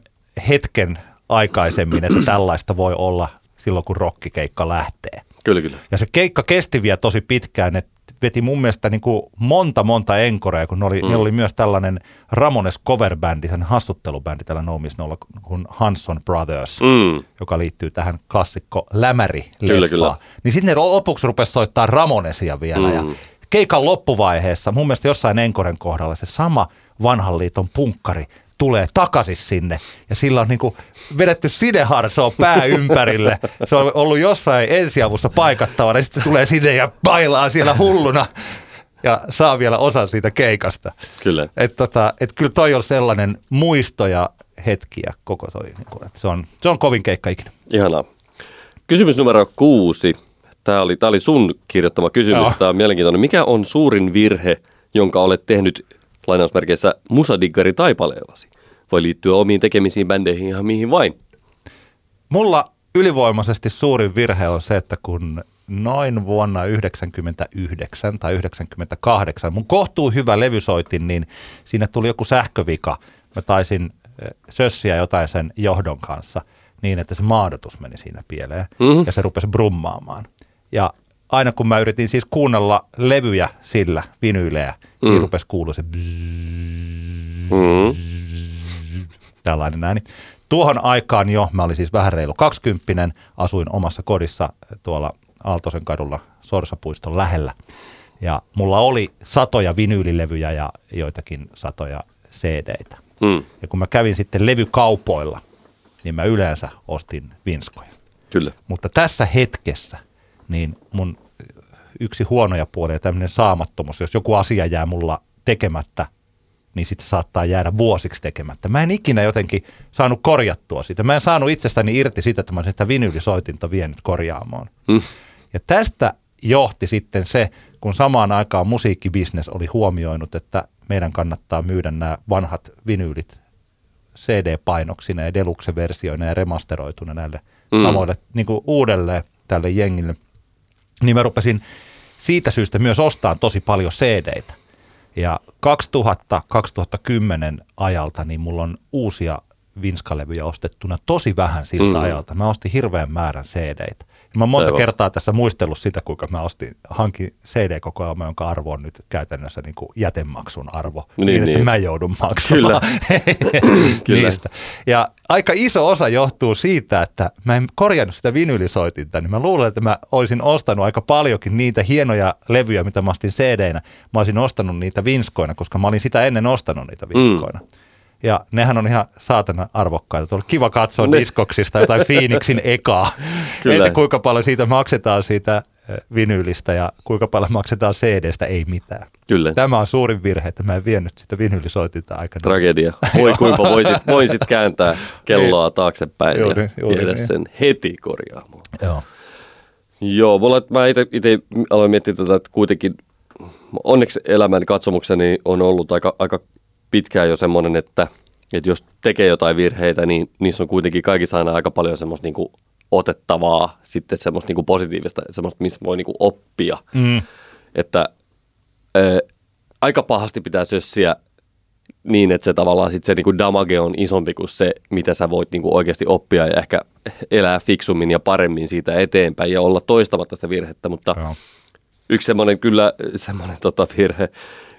hetken aikaisemmin, että tällaista voi olla silloin, kun rockikeikka lähtee. Kyllä, kyllä. Ja se keikka kesti vielä tosi pitkään, että veti mun mielestä niin kuin monta monta enkorea, kun ne oli, mm. niillä oli myös tällainen Ramones coverbändi, sen hassuttelubändi tällä No Miss Nolla, kuin Hanson Brothers, Mm. joka liittyy tähän klassikko lämäri Kyllä, kyllä. Niin sitten ne lopuksi rupesi soittaa Ramonesia vielä Mm. ja keikan loppuvaiheessa, mun mielestä jossain enkoren kohdalla se sama vanhan liiton punkkari tulee takaisin sinne ja sillä on niinku vedetty sideharsoa pää ympärille. Se on ollut jossain ensiavussa paikattavana ja sitten se tulee sinne ja bailaa siellä hulluna ja saa vielä osan siitä keikasta. Kyllä. Että tota, et kyllä toi on sellainen muisto ja hetkiä koko toi. Niinku, että se, on, se on kovin keikka ikinä. Ihanaa. Kysymys numero kuusi. Tämä oli, tämä oli sun kirjoittama kysymys. Joo. Tämä on mielenkiintoinen. Mikä on suurin virhe, jonka olet tehnyt lainausmerkeissä musadiggari taipaleellasi? Voi liittyä omiin tekemisiin, bändeihin ihan mihin vain. Mulla ylivoimaisesti suurin virhe on se, että kun noin vuonna 99 tai 98, mun kohtuu hyvä levysoitin, niin siinä tuli joku sähkövika. Mä taisin eh, sössiä jotain sen johdon kanssa niin, että se maadotus meni siinä pieleen Mhm. ja se rupesi brummaamaan. Ja aina kun mä yritin siis kuunnella levyjä sillä, vinyylejä, niin Mm. rupesi kuulua se Mm. Tällainen ääni. Tuohon aikaan jo, mä olin siis vähän reilu 20 asuin omassa kodissa tuolla Aaltosen kadulla Sorsapuiston lähellä. Ja mulla oli satoja vinyylilevyjä ja joitakin satoja CD-tä. Mm. Ja kun mä kävin sitten levykaupoilla, niin mä yleensä ostin vinskoja. Kyllä. Mutta tässä hetkessä, niin mun yksi huonoja puolia, tämmöinen saamattomuus, jos joku asia jää mulla tekemättä, niin sitten saattaa jäädä vuosiksi tekemättä. Mä en ikinä jotenkin saanut korjattua sitä. Mä en saanut itsestäni irti sitä, että mä sitä vinyylisoitinta vienyt korjaamoon. Mm. Ja tästä johti sitten se, kun samaan aikaan musiikkibisnes oli huomioinut, että meidän kannattaa myydä nämä vanhat vinyylit CD-painoksina ja deluxe-versioina ja remasteroituna näille Mm. samoille niin kuin uudelleen tälle jengille. Niin mä rupesin siitä syystä myös ostaa tosi paljon CD-tä. Ja 2000-2010 ajalta niin mulla on uusia vinskalevyjä ostettuna tosi vähän siltä Mm. ajalta. Mä ostin hirveän määrän CD-tä. Ja mä oon monta Aivan. kertaa tässä muistellut sitä, kuinka mä ostin, hankin CD-kokoelma, jonka arvo on nyt käytännössä niin kuin jätemaksun arvo. Niin, Niin, niin, että mä joudun maksamaan Kyllä. niistä. Ja aika iso osa johtuu siitä, että mä en korjannut sitä vinylisoitinta, niin mä luulen, että mä olisin ostanut aika paljonkin niitä hienoja levyjä, mitä mä ostin CD-nä. Mä olisin ostanut niitä vinskoina, koska mä olin sitä ennen ostanut niitä vinskoina. Mm. Ja nehän on ihan saatana arvokkaita. Tuolla kiva katsoa Ne- diskoksista jotain Phoenixin ekaa. Kyllä. Entä kuinka paljon siitä maksetaan siitä eh, vinyylistä ja kuinka paljon maksetaan CD-stä, ei mitään. Kyllä. Tämä on suurin virhe, että mä en vienyt sitä vinyylisoitinta aikana. Tragedia. Voi kuinka voisit, voisit kääntää kelloa taaksepäin Juuri, ja juuri viedä niin. sen heti korjaamaan. Joo. Joo, mulla, mä itse aloin miettiä tätä, että kuitenkin onneksi elämän katsomukseni on ollut aika, aika pitkään jo semmoinen, että, että jos tekee jotain virheitä, niin niissä on kuitenkin kaikissa aina aika paljon semmoista niin kuin otettavaa, sitten semmoista niin kuin positiivista, semmoista, missä voi niin kuin oppia. Mm. Että ö, aika pahasti pitää sössiä niin, että se tavallaan sit se niinku damage on isompi kuin se, mitä sä voit niinku oikeasti oppia ja ehkä elää fiksummin ja paremmin siitä eteenpäin ja olla toistamatta sitä virhettä, mutta Joo. yksi semmoinen kyllä semmoinen tota virhe,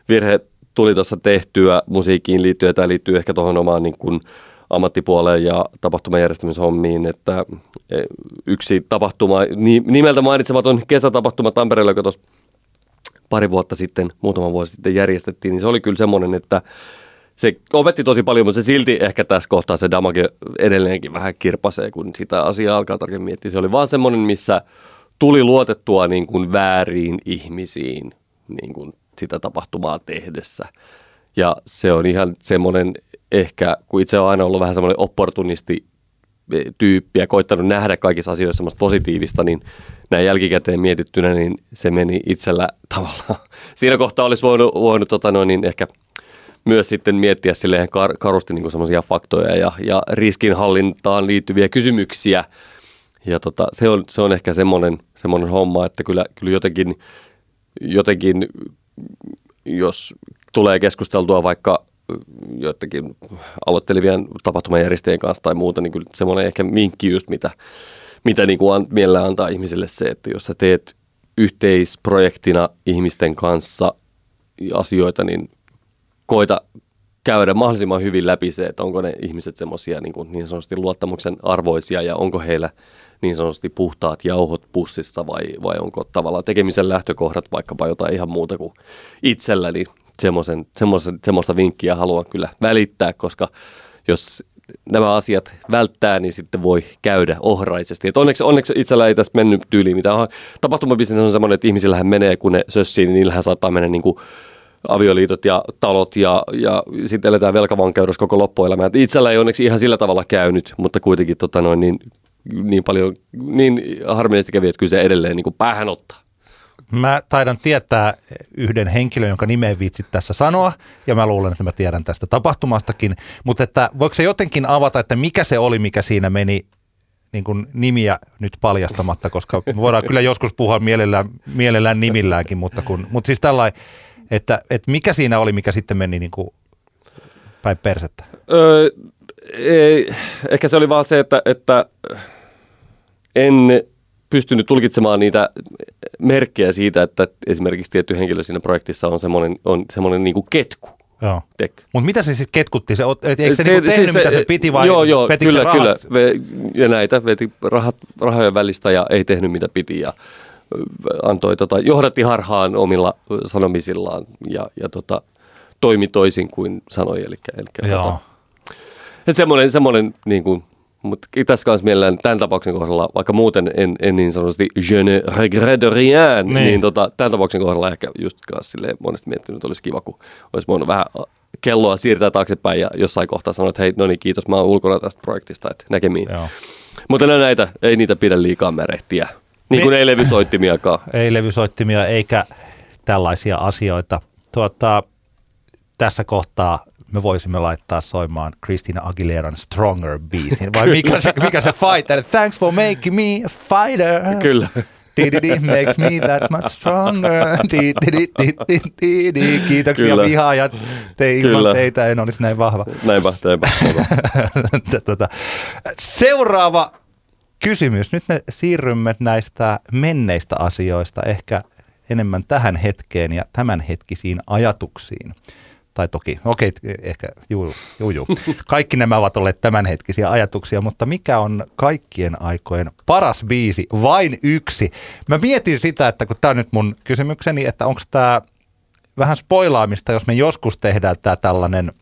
virhe tuli tuossa tehtyä musiikkiin liittyen, tämä liittyy ehkä tuohon omaan niin kuin ammattipuoleen ja tapahtumajärjestämishommiin, että e, yksi tapahtuma, ni- nimeltä mainitsematon kesätapahtuma Tampereella, joka tuossa pari vuotta sitten, muutama vuosi sitten järjestettiin, niin se oli kyllä semmoinen, että se opetti tosi paljon, mutta se silti ehkä tässä kohtaa se damage edelleenkin vähän kirpasee, kun sitä asiaa alkaa tarkemmin miettiä. Se oli vaan semmoinen, missä tuli luotettua niin kuin vääriin ihmisiin niin kuin sitä tapahtumaa tehdessä. Ja se on ihan semmoinen ehkä, kun itse on aina ollut vähän semmoinen opportunisti tyyppi ja koittanut nähdä kaikissa asioissa semmoista positiivista, niin näin jälkikäteen mietittynä, niin se meni itsellä tavallaan. Siinä kohtaa olisi voinut, voinut tota noin, niin ehkä myös sitten miettiä silleen kar- karusti niin semmoisia faktoja ja, ja riskinhallintaan liittyviä kysymyksiä. Ja tota, se, on, se on ehkä semmoinen, semmoinen homma, että kyllä, kyllä jotenkin, jotenkin, jos tulee keskusteltua vaikka joidenkin aloittelevien tapahtumajärjestäjien kanssa tai muuta, niin kyllä semmoinen ehkä vinkki just, mitä, mitä niin kuin mielellään antaa ihmisille se, että jos sä teet yhteisprojektina ihmisten kanssa asioita, niin koita käydä mahdollisimman hyvin läpi se, että onko ne ihmiset semmoisia niin, niin sanotusti luottamuksen arvoisia ja onko heillä niin sanotusti puhtaat jauhot pussissa vai, vai onko tavallaan tekemisen lähtökohdat vaikkapa jotain ihan muuta kuin itsellä, niin semmoisen, semmoisen, semmoista vinkkiä haluan kyllä välittää, koska jos nämä asiat välttää, niin sitten voi käydä ohraisesti. Et onneksi, onneksi itsellä ei tässä mennyt tyyliin mitään. Tapahtumabisnes on semmoinen, että ihmisillähän menee, kun ne sössii, niin niillähän saattaa mennä niin kuin avioliitot ja talot ja, ja sitten eletään velkavankeudessa koko loppuelämää. Itsellä ei onneksi ihan sillä tavalla käynyt, mutta kuitenkin tota noin, niin, niin paljon, niin harmillisesti kävi, että kyllä se edelleen niin kuin päähän ottaa. Mä taidan tietää yhden henkilön, jonka nimeä viitsit tässä sanoa, ja mä luulen, että mä tiedän tästä tapahtumastakin, mutta että voiko se jotenkin avata, että mikä se oli, mikä siinä meni niin kuin nimiä nyt paljastamatta, koska voidaan kyllä joskus puhua mielellään, mielellään nimilläänkin, mutta, kun, mutta siis tällainen, että, että mikä siinä oli, mikä sitten meni niin kuin päin persettä? Öö, ei, ehkä se oli vaan se, että, että en pystynyt tulkitsemaan niitä merkkejä siitä, että esimerkiksi tietty henkilö siinä projektissa on semmoinen, on semmoinen niin kuin ketku. Joo. Mutta mitä se sitten ketkutti? Se, eikö se, se niinku tehnyt, se, mitä se piti vai joo, joo, kyllä, se kyllä. Ja näitä veti rahat, rahojen välistä ja ei tehnyt mitä piti ja antoi, tota, johdatti harhaan omilla sanomisillaan ja, ja tota, toimi toisin kuin sanoi. Eli, eli joo. Tota, semmoinen, semmoinen niin kuin, mutta tässä kanssa mielellään tämän tapauksen kohdalla, vaikka muuten en, en niin sanotusti je ne regrette rien, niin, niin tota, tämän tapauksen kohdalla ehkä just kanssa silleen monesti miettinyt, että olisi kiva, kun olisi voinut vähän kelloa siirtää taaksepäin ja jossain kohtaa sanoa, että hei, no niin, kiitos, mä oon ulkona tästä projektista, että näkemiin. Joo. Mutta näitä, ei niitä pidä liikaa merehtiä. Niin kuin Me... ei levysoittimiakaan. ei levysoittimia eikä tällaisia asioita. Tuota, tässä kohtaa me voisimme laittaa soimaan Christina Aguileran Stronger biisin. Vai mikä se, mikä se fighter? Thanks for making me a fighter. Kyllä. Didi makes me that much stronger. Didi, Kiitoksia Kyllä. vihaajat. Te, ilman Kyllä. teitä en olisi näin vahva. Näinpä, näinpä. tota, seuraava kysymys. Nyt me siirrymme näistä menneistä asioista ehkä enemmän tähän hetkeen ja tämänhetkisiin ajatuksiin tai toki, okei, okay, ehkä, juu, juu, juu. Kaikki nämä ovat olleet tämänhetkisiä ajatuksia, mutta mikä on kaikkien aikojen paras biisi? Vain yksi. Mä mietin sitä, että kun tämä on nyt mun kysymykseni, että onko tämä vähän spoilaamista, jos me joskus tehdään tämä tällainen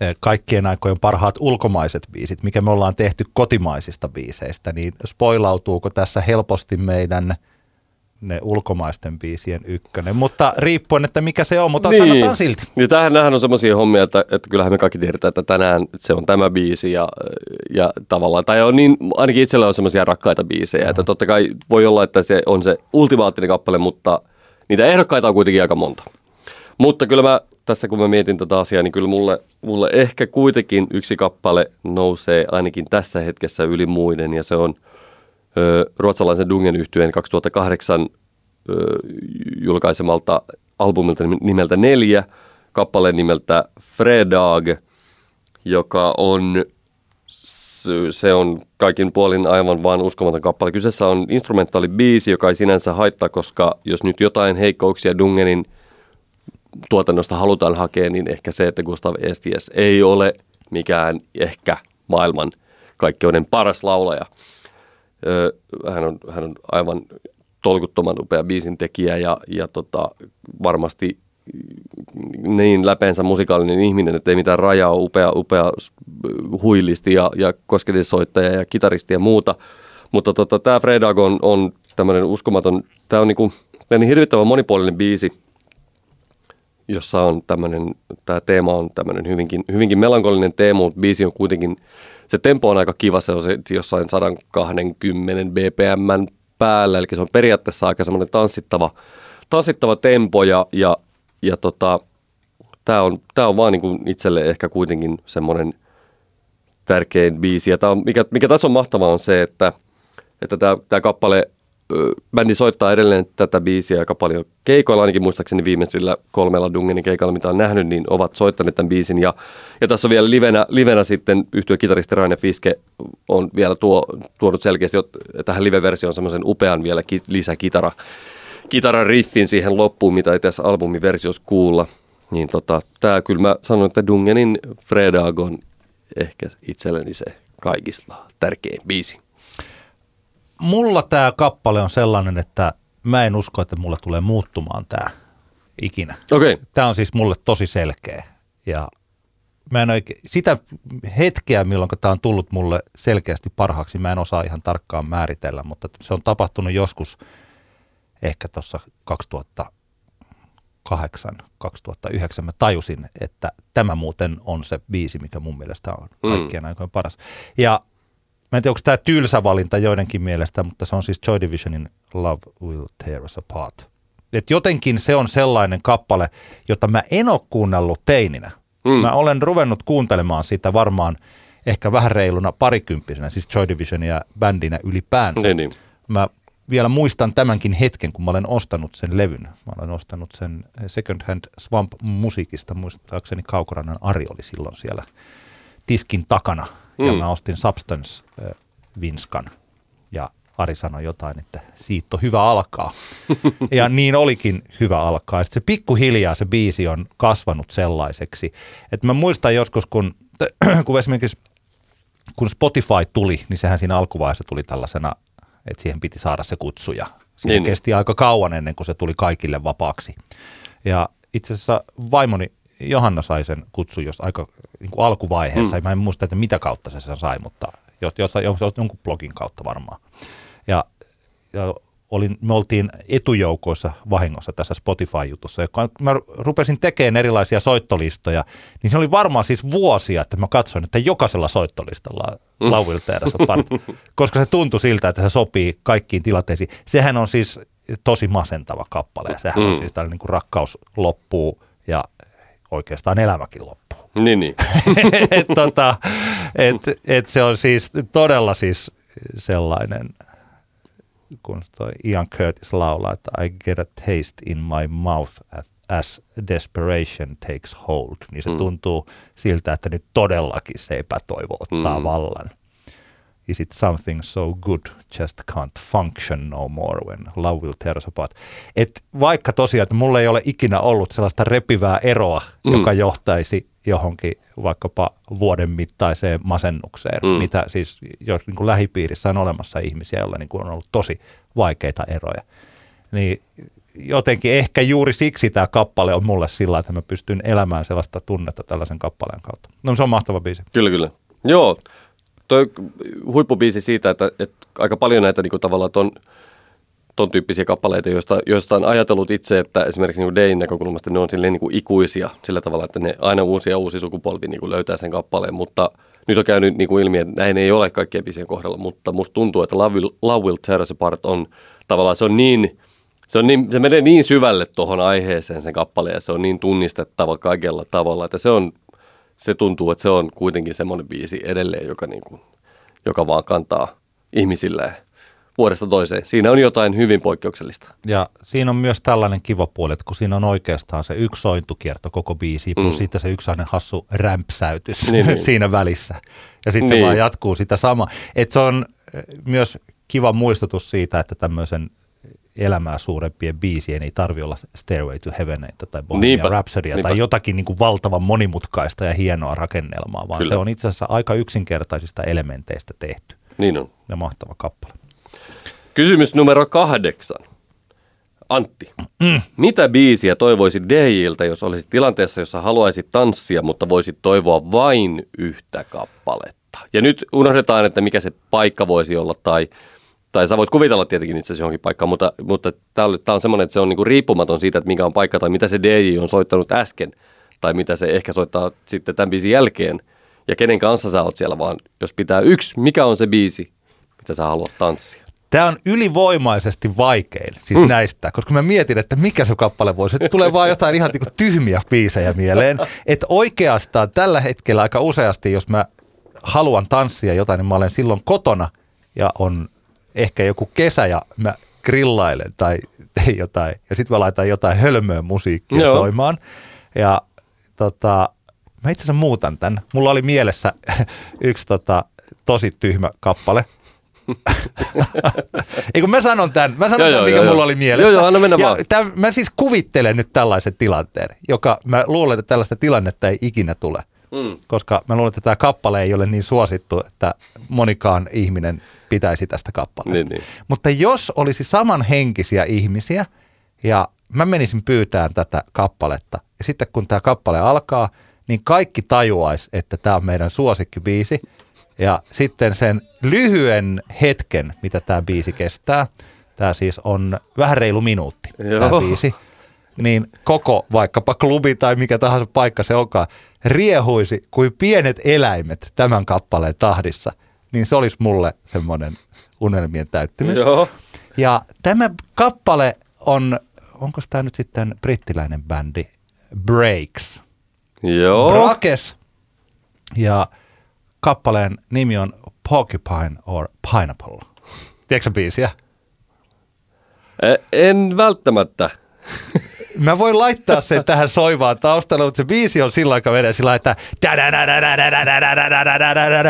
eh, kaikkien aikojen parhaat ulkomaiset biisit, mikä me ollaan tehty kotimaisista biiseistä, niin spoilautuuko tässä helposti meidän – ne ulkomaisten biisien ykkönen, mutta riippuen, että mikä se on, mutta niin. sanotaan silti. Niin tämähän on semmoisia hommia, että, että kyllähän me kaikki tiedetään, että tänään se on tämä biisi ja, ja tavallaan, tai on niin, ainakin itsellä on semmoisia rakkaita biisejä, että totta kai voi olla, että se on se ultimaattinen kappale, mutta niitä ehdokkaita on kuitenkin aika monta. Mutta kyllä mä tässä kun mä mietin tätä asiaa, niin kyllä mulle, mulle ehkä kuitenkin yksi kappale nousee ainakin tässä hetkessä yli muiden ja se on – ruotsalaisen Dungen yhtyeen 2008 julkaisemalta albumilta nimeltä Neljä, kappaleen nimeltä Fredag, joka on se on kaikin puolin aivan vaan uskomaton kappale. Kyseessä on instrumentaalibiisi, joka ei sinänsä haittaa, koska jos nyt jotain heikkouksia Dungenin tuotannosta halutaan hakea, niin ehkä se, että Gustav Esties ei ole mikään ehkä maailman kaikkeuden paras laulaja. Hän on, hän on aivan tolkuttoman upea biisin tekijä ja, ja tota, varmasti niin läpeensä musikaalinen ihminen, että ei mitään rajaa, upea, upea huilisti ja, ja kosketissoittaja ja kitaristi ja muuta. Mutta tota, tämä Fredag on, on tämmöinen uskomaton, tämä on niinku, niin hirvittävän monipuolinen biisi, jossa on tämmöinen, tämä teema on tämmöinen hyvinkin, hyvinkin melankolinen teema, mutta biisi on kuitenkin se tempo on aika kiva, se on se jossain 120 bpm päällä, eli se on periaatteessa aika semmoinen tanssittava, tanssittava tempo ja, ja, ja tota, tämä on, tää on vaan niin kuin itselle ehkä kuitenkin semmoinen tärkein biisi. Ja tää on, mikä, mikä tässä on mahtavaa on se, että, että tämä, tämä kappale bändi soittaa edelleen tätä biisiä aika paljon keikoilla, ainakin muistaakseni viimeisillä kolmella Dungenin keikalla, mitä on nähnyt, niin ovat soittaneet tämän biisin. Ja, ja tässä on vielä livenä, livenä sitten yhtyä kitaristi Raine Fiske on vielä tuo, tuonut selkeästi tähän live-versioon semmoisen upean vielä ki, lisäkitara kitaran riffin siihen loppuun, mitä ei tässä albumiversiossa kuulla. Niin tota, tää kyllä mä sanon, että Dungenin Fredag on ehkä itselleni se kaikista tärkein biisi mulla tämä kappale on sellainen, että mä en usko, että mulla tulee muuttumaan tämä ikinä. Okay. Tämä on siis mulle tosi selkeä. Ja mä en oikein, sitä hetkeä, milloin tämä on tullut mulle selkeästi parhaaksi, mä en osaa ihan tarkkaan määritellä, mutta se on tapahtunut joskus ehkä tuossa 2008, 2009 mä tajusin, että tämä muuten on se biisi, mikä mun mielestä on kaikkien mm. aikojen paras. Ja Mä en tiedä, onko tämä tylsä valinta joidenkin mielestä, mutta se on siis Joy Divisionin Love Will Tear Us Apart. Et jotenkin se on sellainen kappale, jota mä en ole kuunnellut teininä. Mm. Mä olen ruvennut kuuntelemaan sitä varmaan ehkä vähän reiluna parikymppisenä, siis Joy Divisionia bändinä ylipäänsä. Niin, niin. Mä vielä muistan tämänkin hetken, kun mä olen ostanut sen levyn. Mä olen ostanut sen Second Hand Swamp musiikista, muistaakseni Kaukorannan Ari oli silloin siellä tiskin takana – mm. ja mä ostin Substance-vinskan ja Ari sanoi jotain, että siitä on hyvä alkaa. ja niin olikin hyvä alkaa. Sitten se pikkuhiljaa se biisi on kasvanut sellaiseksi. Että mä muistan joskus, kun, kun esimerkiksi kun Spotify tuli, niin sehän siinä alkuvaiheessa tuli tällaisena, että siihen piti saada se kutsuja. Siinä niin. kesti aika kauan ennen kuin se tuli kaikille vapaaksi. Ja itse asiassa vaimoni Johanna sai sen kutsun jos aika niin kuin alkuvaiheessa. Mm. Mä en muista, että mitä kautta se sen sai, mutta jos, jos, jos, jonkun blogin kautta varmaan. Ja, ja olin, me oltiin etujoukoissa vahingossa tässä Spotify-jutussa. Ja kun mä rupesin tekemään erilaisia soittolistoja, niin se oli varmaan siis vuosia, että mä katsoin, että jokaisella soittolistalla mm. Love part, koska se tuntui siltä, että se sopii kaikkiin tilanteisiin. Sehän on siis tosi masentava kappale ja sehän mm. on siis tällainen niin kuin rakkaus loppuu ja oikeastaan elämäkin loppuu. Niin, niin. et, tota, et, et se on siis todella siis sellainen, kun toi Ian Curtis laulaa, että I get a taste in my mouth as, as desperation takes hold, niin se mm. tuntuu siltä, että nyt todellakin se epätoivo ottaa mm. vallan. Is it something so good just can't function no more when love will tear us apart? Et vaikka tosiaan, että mulla ei ole ikinä ollut sellaista repivää eroa, mm. joka johtaisi johonkin vaikkapa vuoden mittaiseen masennukseen, mm. mitä siis jos niin kuin lähipiirissä on olemassa ihmisiä, joilla niin kuin on ollut tosi vaikeita eroja, niin jotenkin ehkä juuri siksi tämä kappale on mulle sillä, että mä pystyn elämään sellaista tunnetta tällaisen kappaleen kautta. No se on mahtava biisi. Kyllä, kyllä. Joo, toi huippubiisi siitä, että, että aika paljon näitä niin kuin tavallaan ton, ton tyyppisiä kappaleita, joista, joista on ajatellut itse, että esimerkiksi niin Dayn näkökulmasta ne on silleen niin kuin ikuisia sillä tavalla, että ne aina uusi ja uusi sukupolvi niin kuin löytää sen kappaleen, mutta nyt on käynyt niin kuin ilmi, että näin ei ole kaikkien biisien kohdalla, mutta musta tuntuu, että Love Will, Love Will Tear Us Apart on tavallaan, se on niin, se, on niin, se menee niin syvälle tuohon aiheeseen sen kappaleen ja se on niin tunnistettava kaikella tavalla, että se on se tuntuu, että se on kuitenkin semmoinen biisi edelleen, joka, niin kuin, joka vaan kantaa ihmisille vuodesta toiseen. Siinä on jotain hyvin poikkeuksellista. Ja siinä on myös tällainen kiva puoli, että kun siinä on oikeastaan se yksi sointukierto koko biisi, plus mm. sitten se yksi hassu rämpsäytys niin, niin. siinä välissä. Ja sitten niin. se vaan jatkuu sitä sama. Että se on eh, myös kiva muistutus siitä, että tämmöisen elämää suurempien biisien ei tarvi olla Stairway to Heaven tai Bohemian Rhapsody tai jotakin niin kuin valtavan monimutkaista ja hienoa rakennelmaa, vaan Kyllä. se on itse asiassa aika yksinkertaisista elementeistä tehty. Niin on. Ja mahtava kappale. Kysymys numero kahdeksan. Antti, mm. mitä biisiä toivoisit DJiltä, jos olisit tilanteessa, jossa haluaisit tanssia, mutta voisit toivoa vain yhtä kappaletta? Ja nyt unohdetaan, että mikä se paikka voisi olla tai tai sä voit kuvitella tietenkin itse johonkin paikkaan, mutta, mutta tämä on semmoinen, että se on niinku riippumaton siitä, että mikä on paikka tai mitä se DJ on soittanut äsken tai mitä se ehkä soittaa sitten tämän biisin jälkeen ja kenen kanssa sä oot siellä, vaan jos pitää yksi, mikä on se biisi, mitä sä haluat tanssia? Tämä on ylivoimaisesti vaikein, siis mm. näistä, koska mä mietin, että mikä se kappale voisi. Että tulee vaan jotain ihan niinku tyhmiä biisejä mieleen. Että oikeastaan tällä hetkellä aika useasti, jos mä haluan tanssia jotain, niin mä olen silloin kotona ja on ehkä joku kesä ja mä grillailen tai teen jotain. Ja sitten mä laitan jotain hölmöä musiikkia Joo. soimaan. Ja tota, mä itse asiassa muutan tämän. Mulla oli mielessä yksi tota, tosi tyhmä kappale. Ei kun mä sanon tämän, mä sanon joo, tämän, joo, mikä joo, mulla oli mielessä. Joo, joo, anna mennä ja vaan. Tämän, mä siis kuvittelen nyt tällaisen tilanteen, joka mä luulen, että tällaista tilannetta ei ikinä tule. Mm. Koska mä luulen, että tämä kappale ei ole niin suosittu, että monikaan ihminen pitäisi tästä kappaleesta. Niin, niin. Mutta jos olisi samanhenkisiä ihmisiä ja mä menisin pyytämään tätä kappaletta ja sitten kun tämä kappale alkaa, niin kaikki tajuaisi, että tämä on meidän suosikkibiisi ja sitten sen lyhyen hetken, mitä tämä biisi kestää, tämä siis on vähän reilu minuutti tämä biisi, niin koko vaikkapa klubi tai mikä tahansa paikka se onkaan, riehuisi kuin pienet eläimet tämän kappaleen tahdissa, niin se olisi mulle semmoinen unelmien täyttymys. Joo. Ja tämä kappale on, onko tämä nyt sitten brittiläinen bändi, Breaks. Joo. Brakes. Ja kappaleen nimi on Porcupine or Pineapple. Tiedätkö biisiä? En välttämättä. Mä voin laittaa sen tähän soivaan taustalle, mutta se biisi on sillä aikaa menee sillä että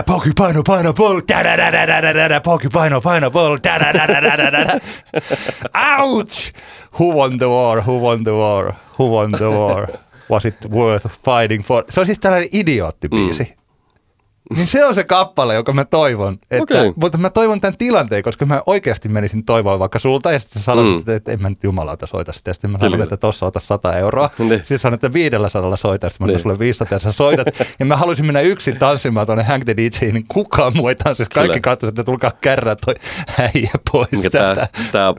Porcupine or Pineapple Porcupine or Pineapple Ouch! Who won the war? Who won the war? Who won the war? Was it worth fighting for? Se on siis tällainen idioottibiisi. Mm. Niin se on se kappale, joka mä toivon. Että, okay. Mutta mä toivon tämän tilanteen, koska mä oikeasti menisin toivoa vaikka sulta ja sitten sanoisit, mm. että, että en mä nyt jumalauta soita sitä. Ja sitten mä sanon, että tossa ota 100 euroa. Niin. Sitten sanon, että 500 soita, sitten mä niin. sulle 500 ja sä soitat. ja mä haluaisin mennä yksin tanssimaan tuonne Hank the DJ, niin kukaan muu ei tanssisi. Kaikki katsoisivat, että tulkaa kärrää toi äijä pois. Mikä tää, tää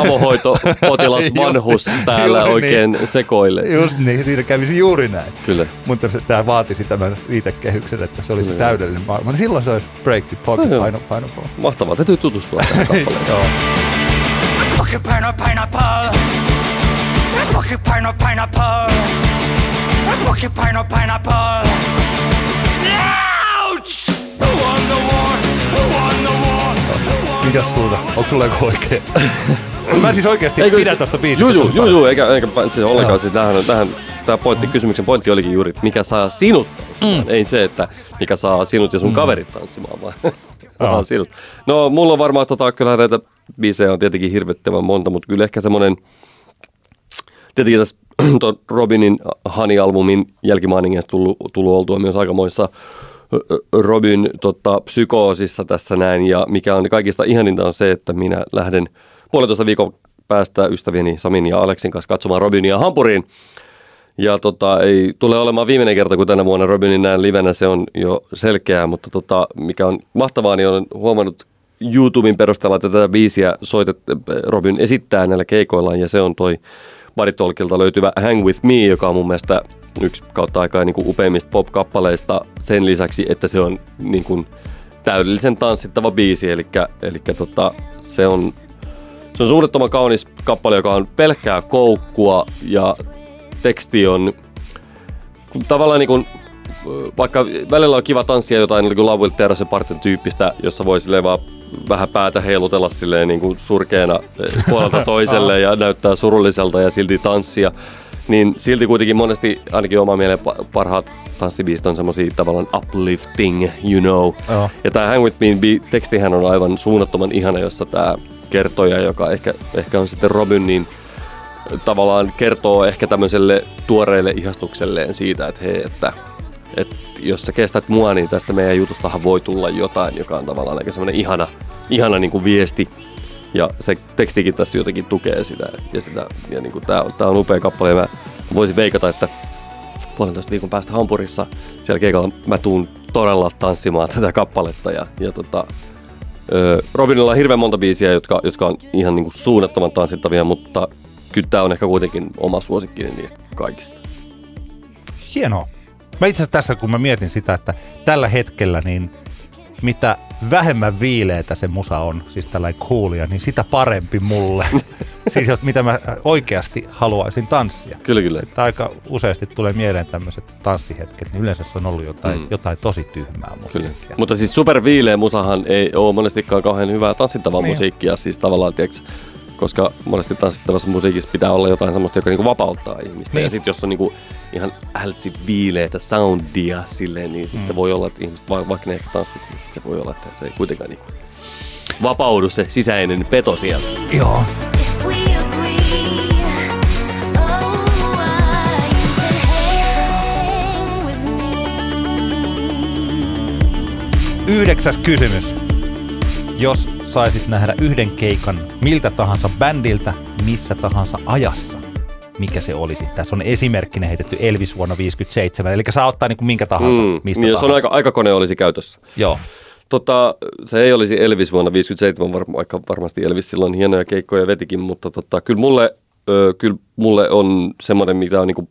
avohoito, potilas, vanhus täällä juuri oikein niin. sekoilee. Just niin, niin kävisi juuri näin. Kyllä. Mutta tämä vaatisi tämän viitekehyksen, että se se olisi se täydellinen maailma. Niin silloin se olisi Breaksy Pocket no, Pine Pineapple. Mahtavaa, täytyy tutustua tähän. Pocket Pine Pineapple Pocket Pine Pineapple Pocket Pine Pineapple Ouch! Who won the war? Mikäs sulta? Onko sulla joku oikein? Mä siis oikeasti Eikö, pidän tosta biisistä. Juu, juu, juu, eikä, eikä siis ollenkaan. Siis tähän, tähän, tämä pointti, kysymyksen pointti olikin juuri, että mikä saa sinut mm. Ei se, että mikä saa sinut ja sun mm. kaverit tanssimaan, vaan, vaan sinut. No, mulla on varmaan tota, kyllä näitä biisejä on tietenkin hirvittävän monta, mutta kyllä ehkä semmoinen, tietenkin tässä Robinin Honey-albumin jälkimainingeista tullut, tullut oltua myös aikamoissa Robin tota, psykoosissa tässä näin, ja mikä on kaikista ihaninta on se, että minä lähden puolentoista viikon päästä ystävieni Samin ja Aleksin kanssa katsomaan Robinia Hampuriin. Ja tota, ei tule olemaan viimeinen kerta, kun tänä vuonna Robinin näen livenä, se on jo selkeää, mutta tota, mikä on mahtavaa, niin olen huomannut YouTuben perusteella, että tätä biisiä soitet, Robin esittää näillä keikoillaan, ja se on toi Baritolkilta löytyvä Hang With Me, joka on mun mielestä yksi kautta aikaa niin kuin upeimmista pop-kappaleista sen lisäksi, että se on niin kuin täydellisen tanssittava biisi, eli, eli tota, se on se on suunnattoman kaunis kappale, joka on pelkkää koukkua ja teksti on tavallaan niin kuin, vaikka välillä on kiva tanssia jotain niin Love Will Tear partin tyyppistä, jossa voi silleen vaan vähän päätä heilutella silleen niin kuin surkeana eh, puolelta toiselle ja näyttää surulliselta ja silti tanssia, niin silti kuitenkin monesti ainakin oma mieleen parhaat tanssibiisit on semmosia tavallaan uplifting, you know. Oh. Ja tämä Hang With Me tekstihän on aivan suunnattoman ihana, jossa tämä kertoja, joka ehkä, ehkä on sitten Robin, niin tavallaan kertoo ehkä tämmöiselle tuoreelle ihastukselleen siitä, että hei, että, että jos sä kestät mua, niin tästä meidän jutustahan voi tulla jotain, joka on tavallaan aika semmoinen ihana, ihana niin kuin viesti. Ja se tekstikin tässä jotenkin tukee sitä. Ja, sitä, ja niin kuin tää, tää on upea kappale ja mä voisin veikata, että puolentoista viikon päästä Hampurissa siellä keikalla mä tuun todella tanssimaan tätä kappaletta ja, ja tota, Robinilla on hirveän monta biisiä, jotka, jotka on ihan niin kuin suunnattoman tanssittavia, mutta kyllä tämä on ehkä kuitenkin oma suosikkini niistä kaikista. Hienoa. Mä itse asiassa tässä, kun mä mietin sitä, että tällä hetkellä niin mitä vähemmän viileetä se musa on, siis tällainen coolia, niin sitä parempi mulle. siis mitä mä oikeasti haluaisin tanssia. Kyllä, kyllä. Että aika useasti tulee mieleen tämmöiset tanssihetket, niin yleensä se on ollut jotain, mm. jotain tosi tyhmää musiikkia. Mutta siis superviileä musahan ei ole monestikaan kauhean hyvää tanssittavaa niin. musiikkia, siis tavallaan, tiedätkö, koska monesti tanssittavassa musiikissa pitää olla jotain semmoista, joka niinku vapauttaa ihmistä. Niin. Ja sitten jos on niinku ihan ältsi viileitä soundia silleen, niin sit mm. se voi olla, että ihmiset, vaikka ne ehkä tanssisivat, niin sit se voi olla, että se ei kuitenkaan niinku vapaudu se sisäinen peto sieltä. Joo. Yhdeksäs kysymys. Jos saisit nähdä yhden keikan miltä tahansa bändiltä, missä tahansa ajassa, mikä se olisi? Tässä on esimerkkinä heitetty Elvis vuonna 57, eli saa ottaa niin kuin minkä tahansa, mm, mistä niin, tahansa. Jos on aika, aikakone olisi käytössä. Joo. Tota, se ei olisi Elvis vuonna 57, var, vaikka varmasti Elvis silloin hienoja keikkoja vetikin, mutta tota, kyllä, mulle, ö, kyllä mulle on semmoinen, mitä on niin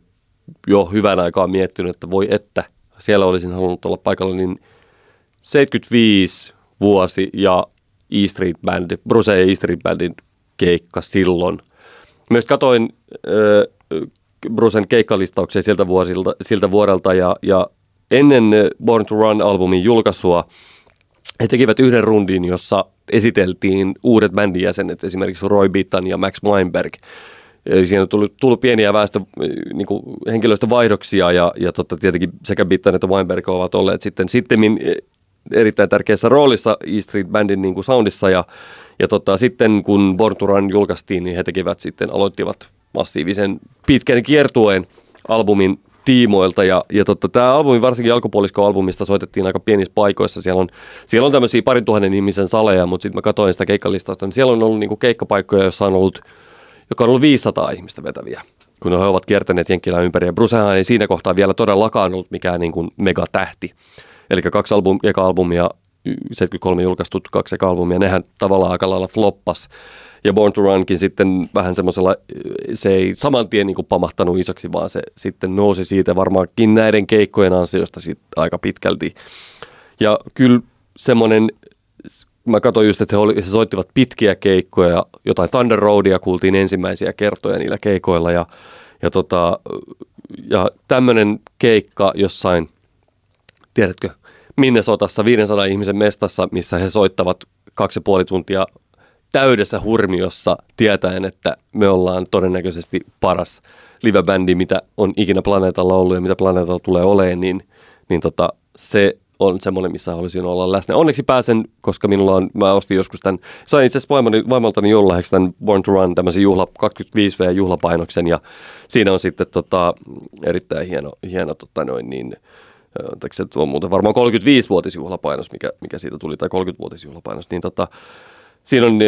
jo hyvän aikaa miettinyt, että voi että, siellä olisin halunnut olla paikalla, niin 75 vuosi ja E Street Band, Bruce ja E Street Bandin keikka silloin. Myös katoin äh, Brucen keikkalistauksia siltä, vuosilta, siltä vuodelta ja, ja ennen Born to Run-albumin julkaisua he tekivät yhden rundin, jossa esiteltiin uudet bändin jäsenet, esimerkiksi Roy Bittan ja Max Weinberg. Eli siinä on tullut, tullut pieniä väestö, niin kuin henkilöstövaihdoksia ja, ja totta, tietenkin sekä Bittan että Weinberg ovat olleet sitten sittemmin erittäin tärkeässä roolissa E Street Bandin niin kuin soundissa ja, ja tota, sitten kun Born to Run julkaistiin, niin he tekivät sitten, aloittivat massiivisen pitkän kiertueen albumin tiimoilta. Ja, ja totta, tämä albumi, varsinkin alkupuolisko-albumista, soitettiin aika pienissä paikoissa. Siellä on, siellä on tämmöisiä parin tuhannen ihmisen saleja, mutta sitten mä katsoin sitä keikkalistasta, niin siellä on ollut niinku keikkapaikkoja, joissa on ollut, joka on ollut 500 ihmistä vetäviä kun he ovat kiertäneet Jenkkilää ympäri. Ja Brucehan ei siinä kohtaa vielä todellakaan ollut mikään niin kuin megatähti. Eli kaksi album, eka albumia, 73 julkaistut kaksi eka albumia, nehän tavallaan aika lailla floppas. Ja Born to Runkin sitten vähän semmoisella, se ei saman tien niin pamahtanut isoksi, vaan se sitten nousi siitä varmaankin näiden keikkojen ansiosta sitten aika pitkälti. Ja kyllä semmoinen, mä katsoin just, että he, oli, he soittivat pitkiä keikkoja, jotain Thunder Roadia kuultiin ensimmäisiä kertoja niillä keikoilla ja, ja, tota, ja tämmöinen keikka jossain, tiedätkö, Minnesotassa 500 ihmisen mestassa, missä he soittavat kaksi ja puoli tuntia täydessä hurmiossa tietäen, että me ollaan todennäköisesti paras live-bändi, mitä on ikinä planeetalla ollut ja mitä planeetalla tulee olemaan, niin, niin tota, se on semmoinen, missä haluaisin olla läsnä. Onneksi pääsen, koska minulla on, mä ostin joskus tämän, sain itse asiassa vaimoni, vaimoltani joululahjaksi tämän Born to Run, tämmöisen juhla, 25V juhlapainoksen ja siinä on sitten tota, erittäin hieno, hieno tota noin niin, se on muuten varmaan 35-vuotisjuhlapainos, mikä, mikä siitä tuli, tai 30-vuotisjuhlapainos, niin tota, siinä on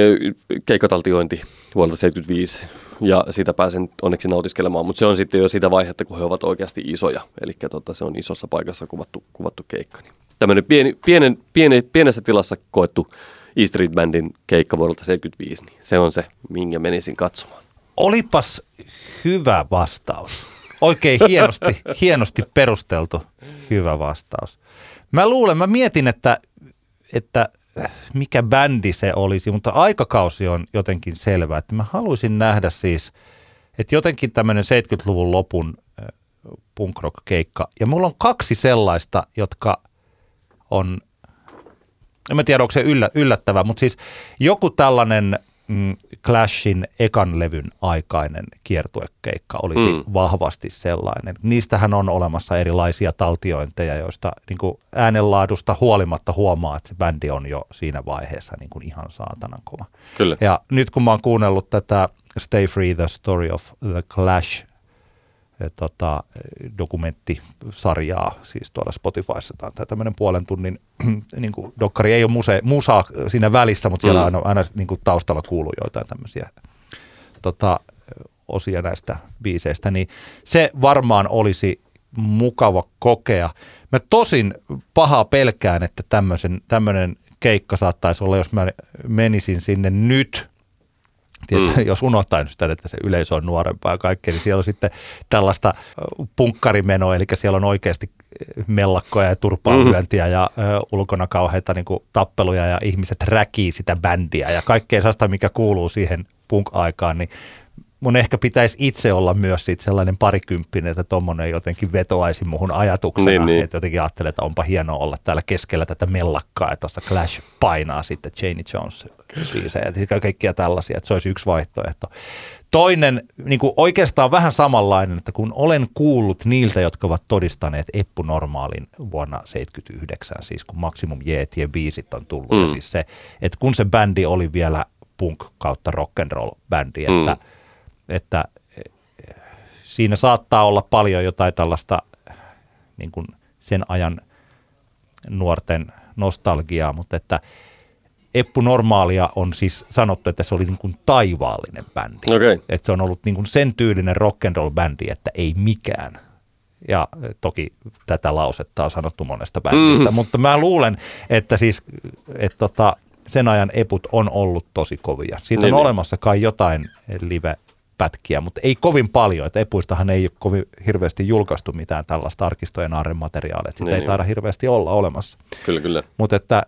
keikkataltiointi vuodelta 75 ja siitä pääsen onneksi nautiskelemaan, mutta se on sitten jo sitä vaihetta, kun he ovat oikeasti isoja, eli tota, se on isossa paikassa kuvattu, kuvattu keikka. Niin tämmöinen pieni, pienen, pieni, pienessä tilassa koettu E Street Bandin keikka vuodelta 75, niin se on se, minkä menisin katsomaan. Olipas hyvä vastaus. Oikein hienosti, hienosti perusteltu hyvä vastaus. Mä luulen, mä mietin, että, että mikä bändi se olisi, mutta aikakausi on jotenkin selvä. Että mä haluaisin nähdä siis, että jotenkin tämmöinen 70-luvun lopun punk rock keikka. Ja mulla on kaksi sellaista, jotka on, en mä tiedä onko se yllä, yllättävä, mutta siis joku tällainen – mm, Clashin ekan levyn aikainen kiertuekeikka olisi mm. vahvasti sellainen. Niistähän on olemassa erilaisia taltiointeja, joista niin kuin äänenlaadusta huolimatta huomaa, että se bändi on jo siinä vaiheessa niin kuin ihan saatanan kova. Kyllä. Ja nyt kun mä oon kuunnellut tätä Stay Free, The Story of the Clash tota, dokumenttisarjaa, siis tuolla Spotifyssa. Tämä on tämmöinen puolen tunnin niin kuin, dokkari. Ei ole muse, musa siinä välissä, mutta siellä mm. aina, aina niin kuin taustalla kuuluu joitain tämmöisiä tota, osia näistä biiseistä. Niin se varmaan olisi mukava kokea. Mä tosin pahaa pelkään, että tämmöisen, tämmöinen keikka saattaisi olla, jos mä menisin sinne nyt, Tiedätkö, mm. Jos unohtaa sitä, että se yleisö on nuorempaa ja kaikkea, niin siellä on sitten tällaista punkkarimenoa, eli siellä on oikeasti mellakkoja ja turpaanlyöntiä mm. ja ö, ulkona kauheita niin kuin, tappeluja ja ihmiset räkii sitä bändiä ja kaikkea sellaista, mikä kuuluu siihen punk-aikaan, niin mun ehkä pitäisi itse olla myös siitä sellainen parikymppinen, että tuommoinen jotenkin vetoaisi muhun ajatuksena, niin, niin. että jotenkin ajattelen, että onpa hienoa olla täällä keskellä tätä mellakkaa, että tuossa Clash painaa sitten Janie Jones biisejä ja kaikkia tällaisia, että se olisi yksi vaihtoehto. Toinen, niin kuin oikeastaan vähän samanlainen, että kun olen kuullut niiltä, jotka ovat todistaneet Eppu Normaalin vuonna 1979, siis kun Maximum Jeetien biisit on tullut, mm. siis se, että kun se bändi oli vielä punk kautta rock and roll bändi, että mm että eh, siinä saattaa olla paljon jotain tällaista niin kuin sen ajan nuorten nostalgiaa, mutta että Eppu Normaalia on siis sanottu, että se oli niin kuin taivaallinen bändi. Okay. Että se on ollut niin kuin sen tyylinen rock and roll bändi, että ei mikään. Ja toki tätä lausetta on sanottu monesta bändistä, mm. mutta mä luulen, että siis että tota, sen ajan eput on ollut tosi kovia. Siitä niin, on olemassa kai jotain live pätkiä, mutta ei kovin paljon. Että epuistahan ei ole kovin hirveästi julkaistu mitään tällaista arkistojen aarren materiaalia. Sitä niin, ei taida hirveästi olla olemassa. Kyllä, kyllä. Mutta että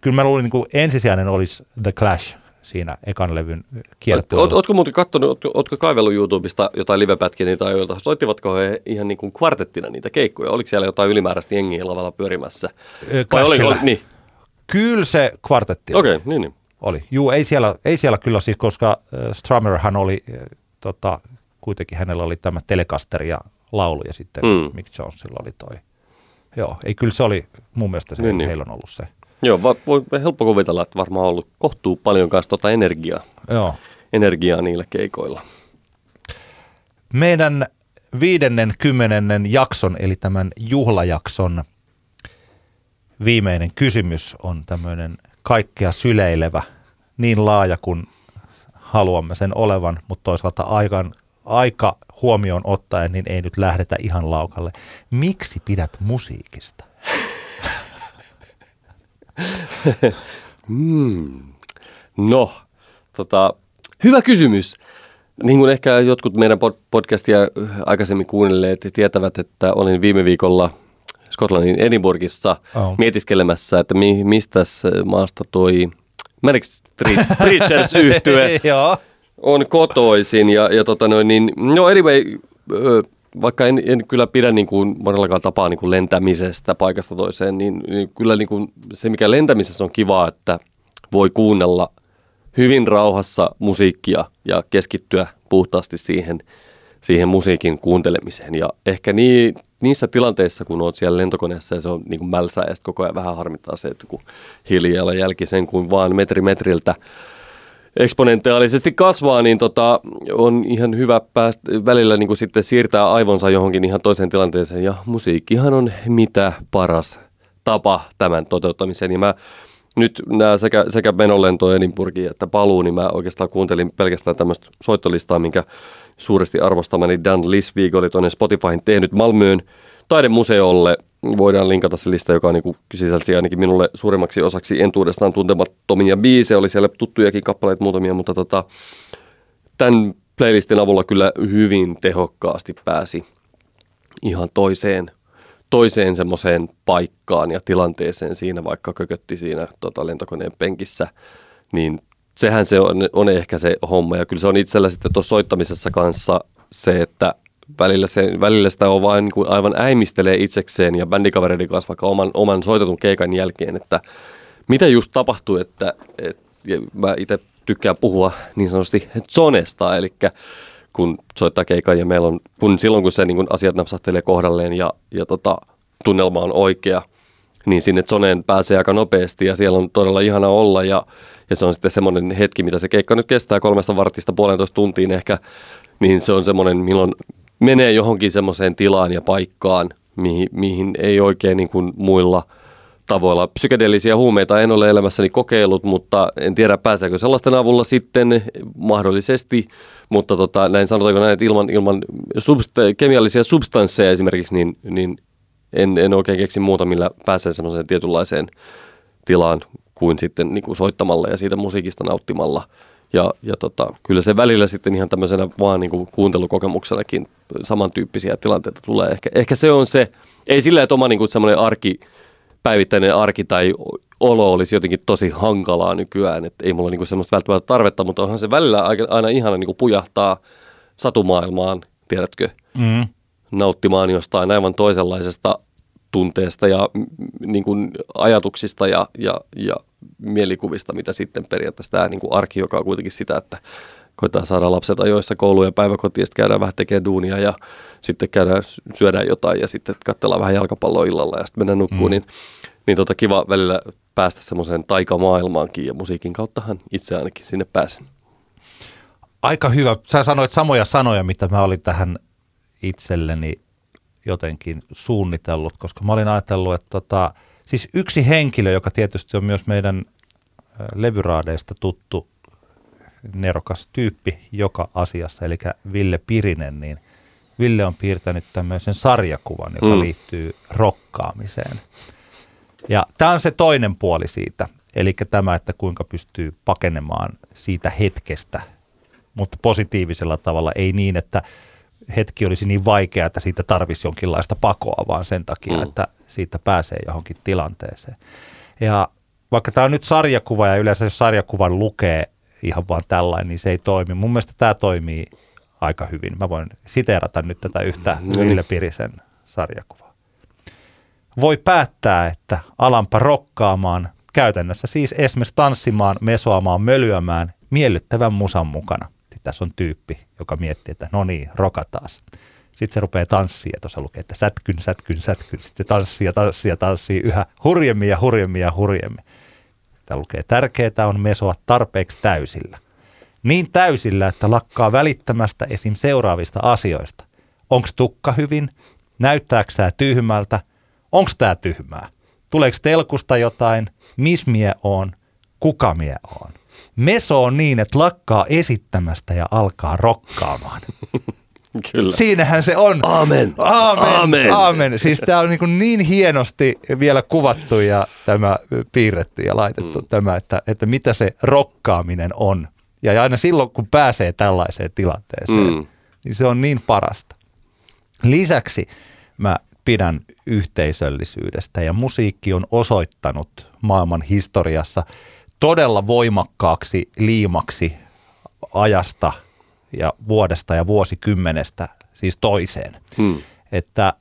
kyllä mä luulin, niin ensisijainen olisi The Clash siinä ekan levyn kiertueella. Oot, ootko muuten katsonut, ootko, ootko kaivellut YouTubesta jotain livepätkiä niitä joilta? Soittivatko he ihan niin kuin kvartettina niitä keikkoja? Oliko siellä jotain ylimääräistä jengiä lavalla pyörimässä? Vai oli, oli, niin. Kyllä se kvartetti Okei, okay, niin, niin. Oli. Juu, ei siellä, ei siellä kyllä siis, koska Strummerhan oli, tota, kuitenkin hänellä oli tämä Telecaster ja laulu ja sitten mm. Mick Jonesilla oli toi. Joo, ei kyllä se oli, mun mielestä se, niin, niin. heillä on ollut se. Joo, va, voi helppo kuvitella, että varmaan on ollut kohtuu paljon kanssa tota energiaa. Joo. Energiaa niillä keikoilla. Meidän viidennen kymmenennen jakson, eli tämän juhlajakson viimeinen kysymys on tämmöinen kaikkea syleilevä, niin laaja kuin haluamme sen olevan, mutta toisaalta aikan, aika huomioon ottaen, niin ei nyt lähdetä ihan laukalle. Miksi pidät musiikista? hmm. No, tota, hyvä kysymys. Niin kuin ehkä jotkut meidän podcastia aikaisemmin kuunnelleet tietävät, että olin viime viikolla Skotlannin Edinburghissa oh. mietiskelemässä, että mi, mistä maasta toi Manic Street Preachers yhtye on kotoisin. Ja, ja tota noin, niin, no anyway, vaikka en, en kyllä pidä niin kuin monellakaan tapaa niin kuin lentämisestä paikasta toiseen, niin, niin kyllä niin kuin se, mikä lentämisessä on kiva, että voi kuunnella hyvin rauhassa musiikkia ja keskittyä puhtaasti siihen, siihen musiikin kuuntelemiseen. Ja ehkä niin, niissä tilanteissa, kun olet siellä lentokoneessa ja se on niin kuin mälsää ja koko ajan vähän harmittaa se, että kun hiilijalanjälki sen kuin vaan metri metriltä eksponentiaalisesti kasvaa, niin tota, on ihan hyvä päästä välillä niin kuin sitten siirtää aivonsa johonkin ihan toiseen tilanteeseen. Ja musiikkihan on mitä paras tapa tämän toteuttamiseen. Ja mä nyt nämä sekä, sekä menolento Edinburghiin että paluu, niin mä oikeastaan kuuntelin pelkästään tämmöistä soittolistaa, minkä suuresti arvostamani Dan Lisvig oli tuonne Spotifyhin tehnyt Malmöön taidemuseolle. Voidaan linkata se lista, joka niin sisälsi ainakin minulle suurimmaksi osaksi entuudestaan tuntemattomia biisejä. Oli siellä tuttujakin kappaleita muutamia, mutta tota, tämän playlistin avulla kyllä hyvin tehokkaasti pääsi ihan toiseen, toiseen semmoiseen paikkaan ja tilanteeseen siinä, vaikka kökötti siinä tota, lentokoneen penkissä, niin sehän se on, on ehkä se homma. Ja kyllä se on itsellä sitten tuossa soittamisessa kanssa se, että välillä, se, välillä sitä on vain niin kuin aivan äimistelee itsekseen ja bändikavereiden kanssa vaikka oman, oman soitetun keikan jälkeen, että mitä just tapahtui, että, että mä itse tykkään puhua niin sanotusti zonesta, eli kun soittaa keikan ja meillä on, kun silloin kun se niin kun asiat napsahtelee kohdalleen ja, ja tota, tunnelma on oikea, niin sinne zoneen pääsee aika nopeasti ja siellä on todella ihana olla ja ja se on sitten semmoinen hetki, mitä se keikka nyt kestää kolmesta vartista puolentoista tuntiin ehkä, niin se on semmoinen, milloin menee johonkin semmoiseen tilaan ja paikkaan, mihin, mihin ei oikein niin kuin muilla tavoilla. Psykedeellisiä huumeita en ole elämässäni kokeillut, mutta en tiedä pääseekö sellaisten avulla sitten mahdollisesti, mutta tota, näin sanotaanko näin, että ilman, ilman substa- kemiallisia substansseja esimerkiksi, niin, niin en, en oikein keksi muuta, millä pääsee semmoiseen tietynlaiseen tilaan kuin sitten niin kuin soittamalla ja siitä musiikista nauttimalla. Ja, ja tota, kyllä se välillä sitten ihan tämmöisenä vaan niin kuin kuuntelukokemuksenakin samantyyppisiä tilanteita tulee. Ehkä, ehkä se on se, ei sillä, että oma niin kuin semmoinen arki, päivittäinen arki tai olo olisi jotenkin tosi hankalaa nykyään, että ei mulla niin kuin semmoista välttämättä tarvetta, mutta onhan se välillä aina ihana niin kuin pujahtaa satumaailmaan, tiedätkö, mm. nauttimaan jostain aivan toisenlaisesta tunteesta ja niin kuin ajatuksista ja, ja, ja mielikuvista, mitä sitten periaatteessa tämä niin kuin arki, joka on kuitenkin sitä, että koetaan saada lapset ajoissa kouluun ja päiväkotiin, sitten käydään vähän tekemään duunia ja sitten käydään, syödään jotain ja sitten katsellaan vähän jalkapalloa illalla ja sitten mennään nukkuun, mm. niin, niin tota kiva välillä päästä semmoiseen taikamaailmaankin ja musiikin kauttahan itse ainakin sinne pääsen. Aika hyvä. Sä sanoit samoja sanoja, mitä mä olin tähän itselleni jotenkin suunnitellut, koska mä olin ajatellut, että tota, siis yksi henkilö, joka tietysti on myös meidän levyraadeista tuttu nerokas tyyppi joka asiassa, eli Ville Pirinen, niin Ville on piirtänyt tämmöisen sarjakuvan, joka mm. liittyy rokkaamiseen. Ja tämä on se toinen puoli siitä, eli tämä, että kuinka pystyy pakenemaan siitä hetkestä, mutta positiivisella tavalla, ei niin, että hetki olisi niin vaikea, että siitä tarvisi jonkinlaista pakoa, vaan sen takia, mm. että siitä pääsee johonkin tilanteeseen. Ja vaikka tämä on nyt sarjakuva ja yleensä jos sarjakuvan lukee ihan vaan tällainen, niin se ei toimi. Mun mielestä tämä toimii aika hyvin. Mä voin siteerata nyt tätä yhtä mm. Ville Pirisen sarjakuvaa. Voi päättää, että alampa rokkaamaan, käytännössä siis esimerkiksi tanssimaan, mesoamaan, mölyämään miellyttävän musan mukana – sitten tässä on tyyppi, joka miettii, että no niin, rokataas. Sitten se rupeaa tanssia, tuossa lukee, että sätkyn, sätkyn, sätkyn. Sitten se tanssii ja tanssii ja tanssii yhä hurjemmin ja hurjemmin ja hurjemmin. Tämä lukee, tärkeää on mesoa tarpeeksi täysillä. Niin täysillä, että lakkaa välittämästä esim. seuraavista asioista. Onko tukka hyvin? Näyttääkö tämä tyhmältä? Onko tämä tyhmää? Tuleeko telkusta jotain? Miss mie on? Kuka mie on? meso on niin, että lakkaa esittämästä ja alkaa rokkaamaan. Kyllä. Siinähän se on. Amen. Amen. Amen. Amen. Siis tämä on niin, niin hienosti vielä kuvattu ja tämä piirretty ja laitettu mm. tämä, että, että mitä se rokkaaminen on. Ja aina silloin, kun pääsee tällaiseen tilanteeseen, mm. niin se on niin parasta. Lisäksi mä pidän yhteisöllisyydestä ja musiikki on osoittanut maailman historiassa – todella voimakkaaksi liimaksi ajasta ja vuodesta ja vuosikymmenestä siis toiseen. Hmm. Että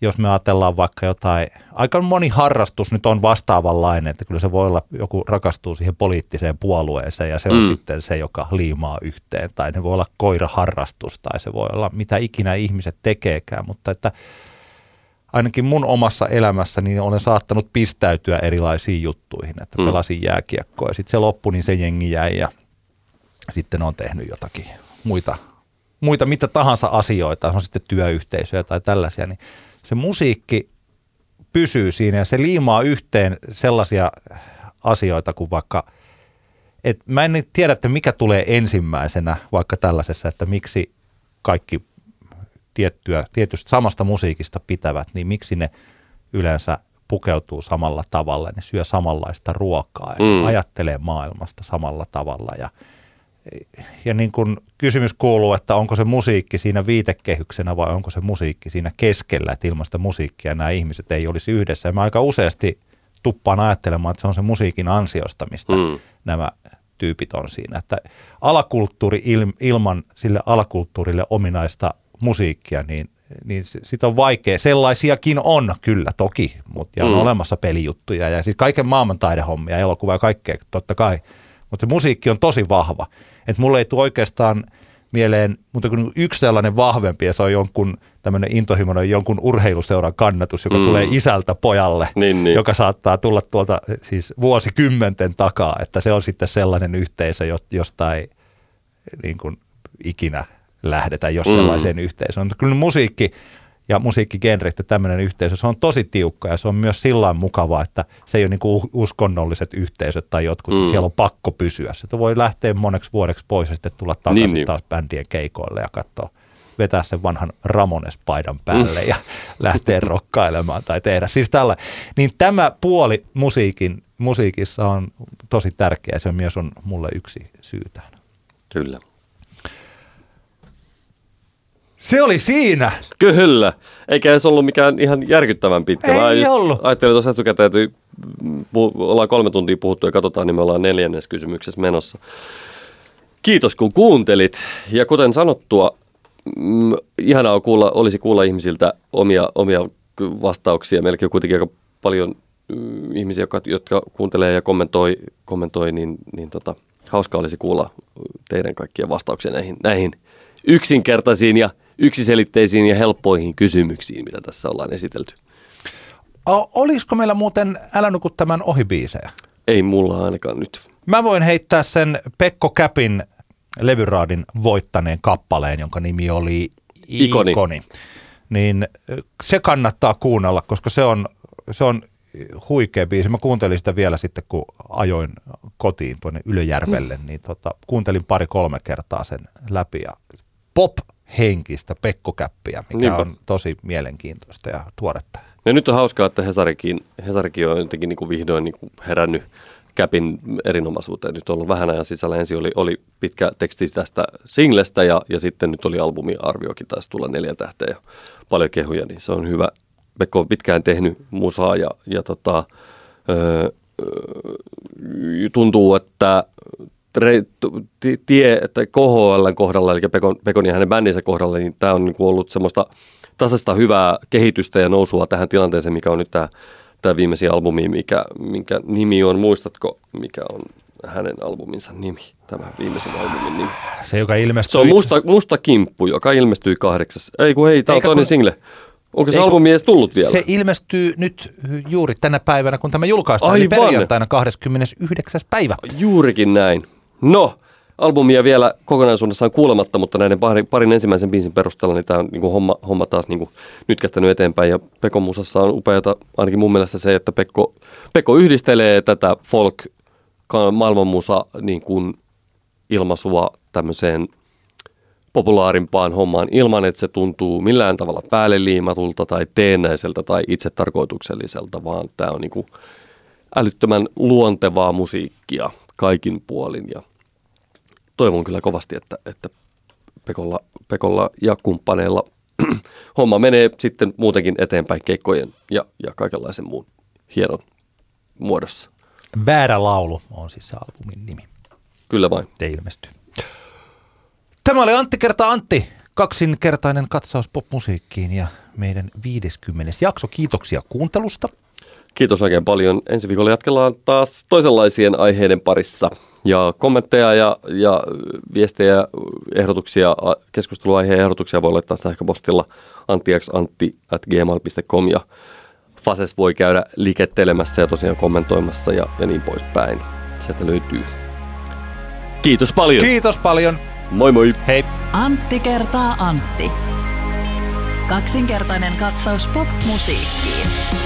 jos me ajatellaan vaikka jotain, aika moni harrastus nyt on vastaavanlainen, että kyllä se voi olla, joku rakastuu siihen poliittiseen puolueeseen ja se on mm. sitten se, joka liimaa yhteen. Tai ne voi olla koiraharrastus tai se voi olla mitä ikinä ihmiset tekeekään, mutta että ainakin mun omassa elämässä niin olen saattanut pistäytyä erilaisiin juttuihin, että mm. pelasin jääkiekkoa ja sitten se loppui, niin se jengi jäi ja sitten on tehnyt jotakin muita, muita mitä tahansa asioita, on sitten työyhteisöjä tai tällaisia, niin se musiikki pysyy siinä ja se liimaa yhteen sellaisia asioita kuin vaikka, että mä en tiedä, että mikä tulee ensimmäisenä vaikka tällaisessa, että miksi kaikki tiettyä, tietystä samasta musiikista pitävät, niin miksi ne yleensä pukeutuu samalla tavalla, ne syö samanlaista ruokaa ja mm. ajattelee maailmasta samalla tavalla. Ja, ja niin kun kysymys kuuluu, että onko se musiikki siinä viitekehyksenä vai onko se musiikki siinä keskellä, että ilman sitä musiikkia nämä ihmiset ei olisi yhdessä. Ja mä aika useasti tuppaan ajattelemaan, että se on se musiikin ansiosta, mistä mm. nämä tyypit on siinä. Että alakulttuuri ilman sille alakulttuurille ominaista musiikkia, niin, niin sitä on vaikea. Sellaisiakin on kyllä toki, mutta ja on mm. olemassa pelijuttuja ja siis kaiken maailman taidehommia, elokuva ja kaikkea totta kai. Mutta se musiikki on tosi vahva. Että mulle ei tule oikeastaan mieleen, mutta kun yksi sellainen vahvempi ja se on jonkun tämmöinen intohimoinen jonkun urheiluseuran kannatus, joka mm. tulee isältä pojalle, niin, niin. joka saattaa tulla tuolta siis vuosikymmenten takaa, että se on sitten sellainen yhteisö, josta ei niin kuin ikinä lähdetä, jos mm. sellaiseen yhteisöön. Kyllä musiikki ja musiikkigenrit ja tämmöinen yhteisö, se on tosi tiukka ja se on myös sillä mukavaa, että se ei ole niin uskonnolliset yhteisöt tai jotkut, mm. siellä on pakko pysyä. Se voi lähteä moneksi vuodeksi pois ja sitten tulla takaisin niin, niin. taas bändien keikoille ja katsoa, vetää sen vanhan Ramones-paidan päälle mm. ja lähteä rokkailemaan tai tehdä. Siis tällä. Niin tämä puoli musiikin musiikissa on tosi tärkeä. Se myös on mulle yksi syy tähän. Kyllä. Se oli siinä. Kyllä. Eikä se ollut mikään ihan järkyttävän pitkä. Ei Mä just ollut. Ajattelin tuossa etukäteen, että ollaan kolme tuntia puhuttu ja katsotaan, niin me ollaan neljännes kysymyksessä menossa. Kiitos kun kuuntelit. Ja kuten sanottua, mm, ihanaa kuulla, olisi kuulla ihmisiltä omia, omia vastauksia. Meilläkin on kuitenkin aika paljon mm, ihmisiä, jotka, jotka kuuntelee ja kommentoi, kommentoi niin, niin tota, hauska olisi kuulla teidän kaikkien vastauksia näihin, näihin yksinkertaisiin ja yksiselitteisiin ja helppoihin kysymyksiin, mitä tässä ollaan esitelty. O- olisiko meillä muuten Älä nuku tämän ohibiisejä? Ei mulla ainakaan nyt. Mä voin heittää sen Pekko Käpin levyraadin voittaneen kappaleen, jonka nimi oli Ikoni. Ikoni. Niin se kannattaa kuunnella, koska se on, se on huikea biisi. Mä kuuntelin sitä vielä sitten, kun ajoin kotiin tuonne Ylöjärvelle, niin tota, kuuntelin pari-kolme kertaa sen läpi ja pop-henkistä Pekko Käppiä, mikä Niinpä. on tosi mielenkiintoista ja tuoretta. Ja nyt on hauskaa, että Hesarikin, Hesarikin on jotenkin niin kuin vihdoin niin kuin herännyt Käpin erinomaisuuteen. Nyt on ollut vähän ajan sisällä. Ensin oli, oli pitkä teksti tästä singlestä ja, ja sitten nyt oli albumiarviokin taisi tulla neljä tähteä ja paljon kehuja, niin se on hyvä. Pekko on pitkään tehnyt musaa ja, ja tota, öö, tuntuu, että tie, että KHL kohdalla, eli Pekon, Pekon ja hänen bändinsä kohdalla, niin tämä on niin kuin ollut semmoista tasaista hyvää kehitystä ja nousua tähän tilanteeseen, mikä on nyt tämä, tämä viimeisin albumi, mikä, minkä nimi on, muistatko, mikä on hänen albuminsa nimi, tämä viimeisin albumin nimi? Se, joka ilmestyi... Se on musta, musta Kimppu, joka ilmestyi kahdeksas. Ei kun hei, tämä on toinen kun- single. Onko se albumi edes tullut vielä? Se ilmestyy nyt juuri tänä päivänä, kun tämä julkaistaan, Aivan. eli perjantaina 29. päivä. Juurikin näin. No, albumia vielä kokonaisuudessaan kuulematta, mutta näiden parin, parin ensimmäisen biisin perusteella niin tämä on niin kuin homma, homma taas niin kuin nyt kättänyt eteenpäin. Ja Pekon musassa on upeata, ainakin mun mielestä se, että Pekko, Pekko yhdistelee tätä folk maailmanmusa niin kuin ilmaisua tämmöiseen populaarimpaan hommaan ilman, että se tuntuu millään tavalla päälle liimatulta tai teennäiseltä tai itsetarkoitukselliselta, vaan tämä on niin kuin älyttömän luontevaa musiikkia kaikin puolin ja toivon kyllä kovasti, että, että Pekolla, Pekolla ja kumppaneilla homma menee sitten muutenkin eteenpäin keikkojen ja, ja kaikenlaisen muun hienon muodossa. Väärä laulu on siis se albumin nimi. Kyllä vain. Te ilmestyy. Tämä oli Antti kerta Antti, kaksinkertainen katsaus popmusiikkiin ja meidän 50. jakso. Kiitoksia kuuntelusta. Kiitos oikein paljon. Ensi viikolla jatkellaan taas toisenlaisien aiheiden parissa. Ja kommentteja ja, ja viestejä, ehdotuksia, keskusteluaiheen ehdotuksia voi laittaa sähköpostilla anttiantti.gmail.com ja Fases voi käydä liikettelemässä ja tosiaan kommentoimassa ja, ja niin poispäin. Sieltä löytyy. Kiitos paljon. Kiitos paljon. moi moi. Hei. Antti kertaa Antti. Kaksinkertainen katsaus pop-musiikkiin.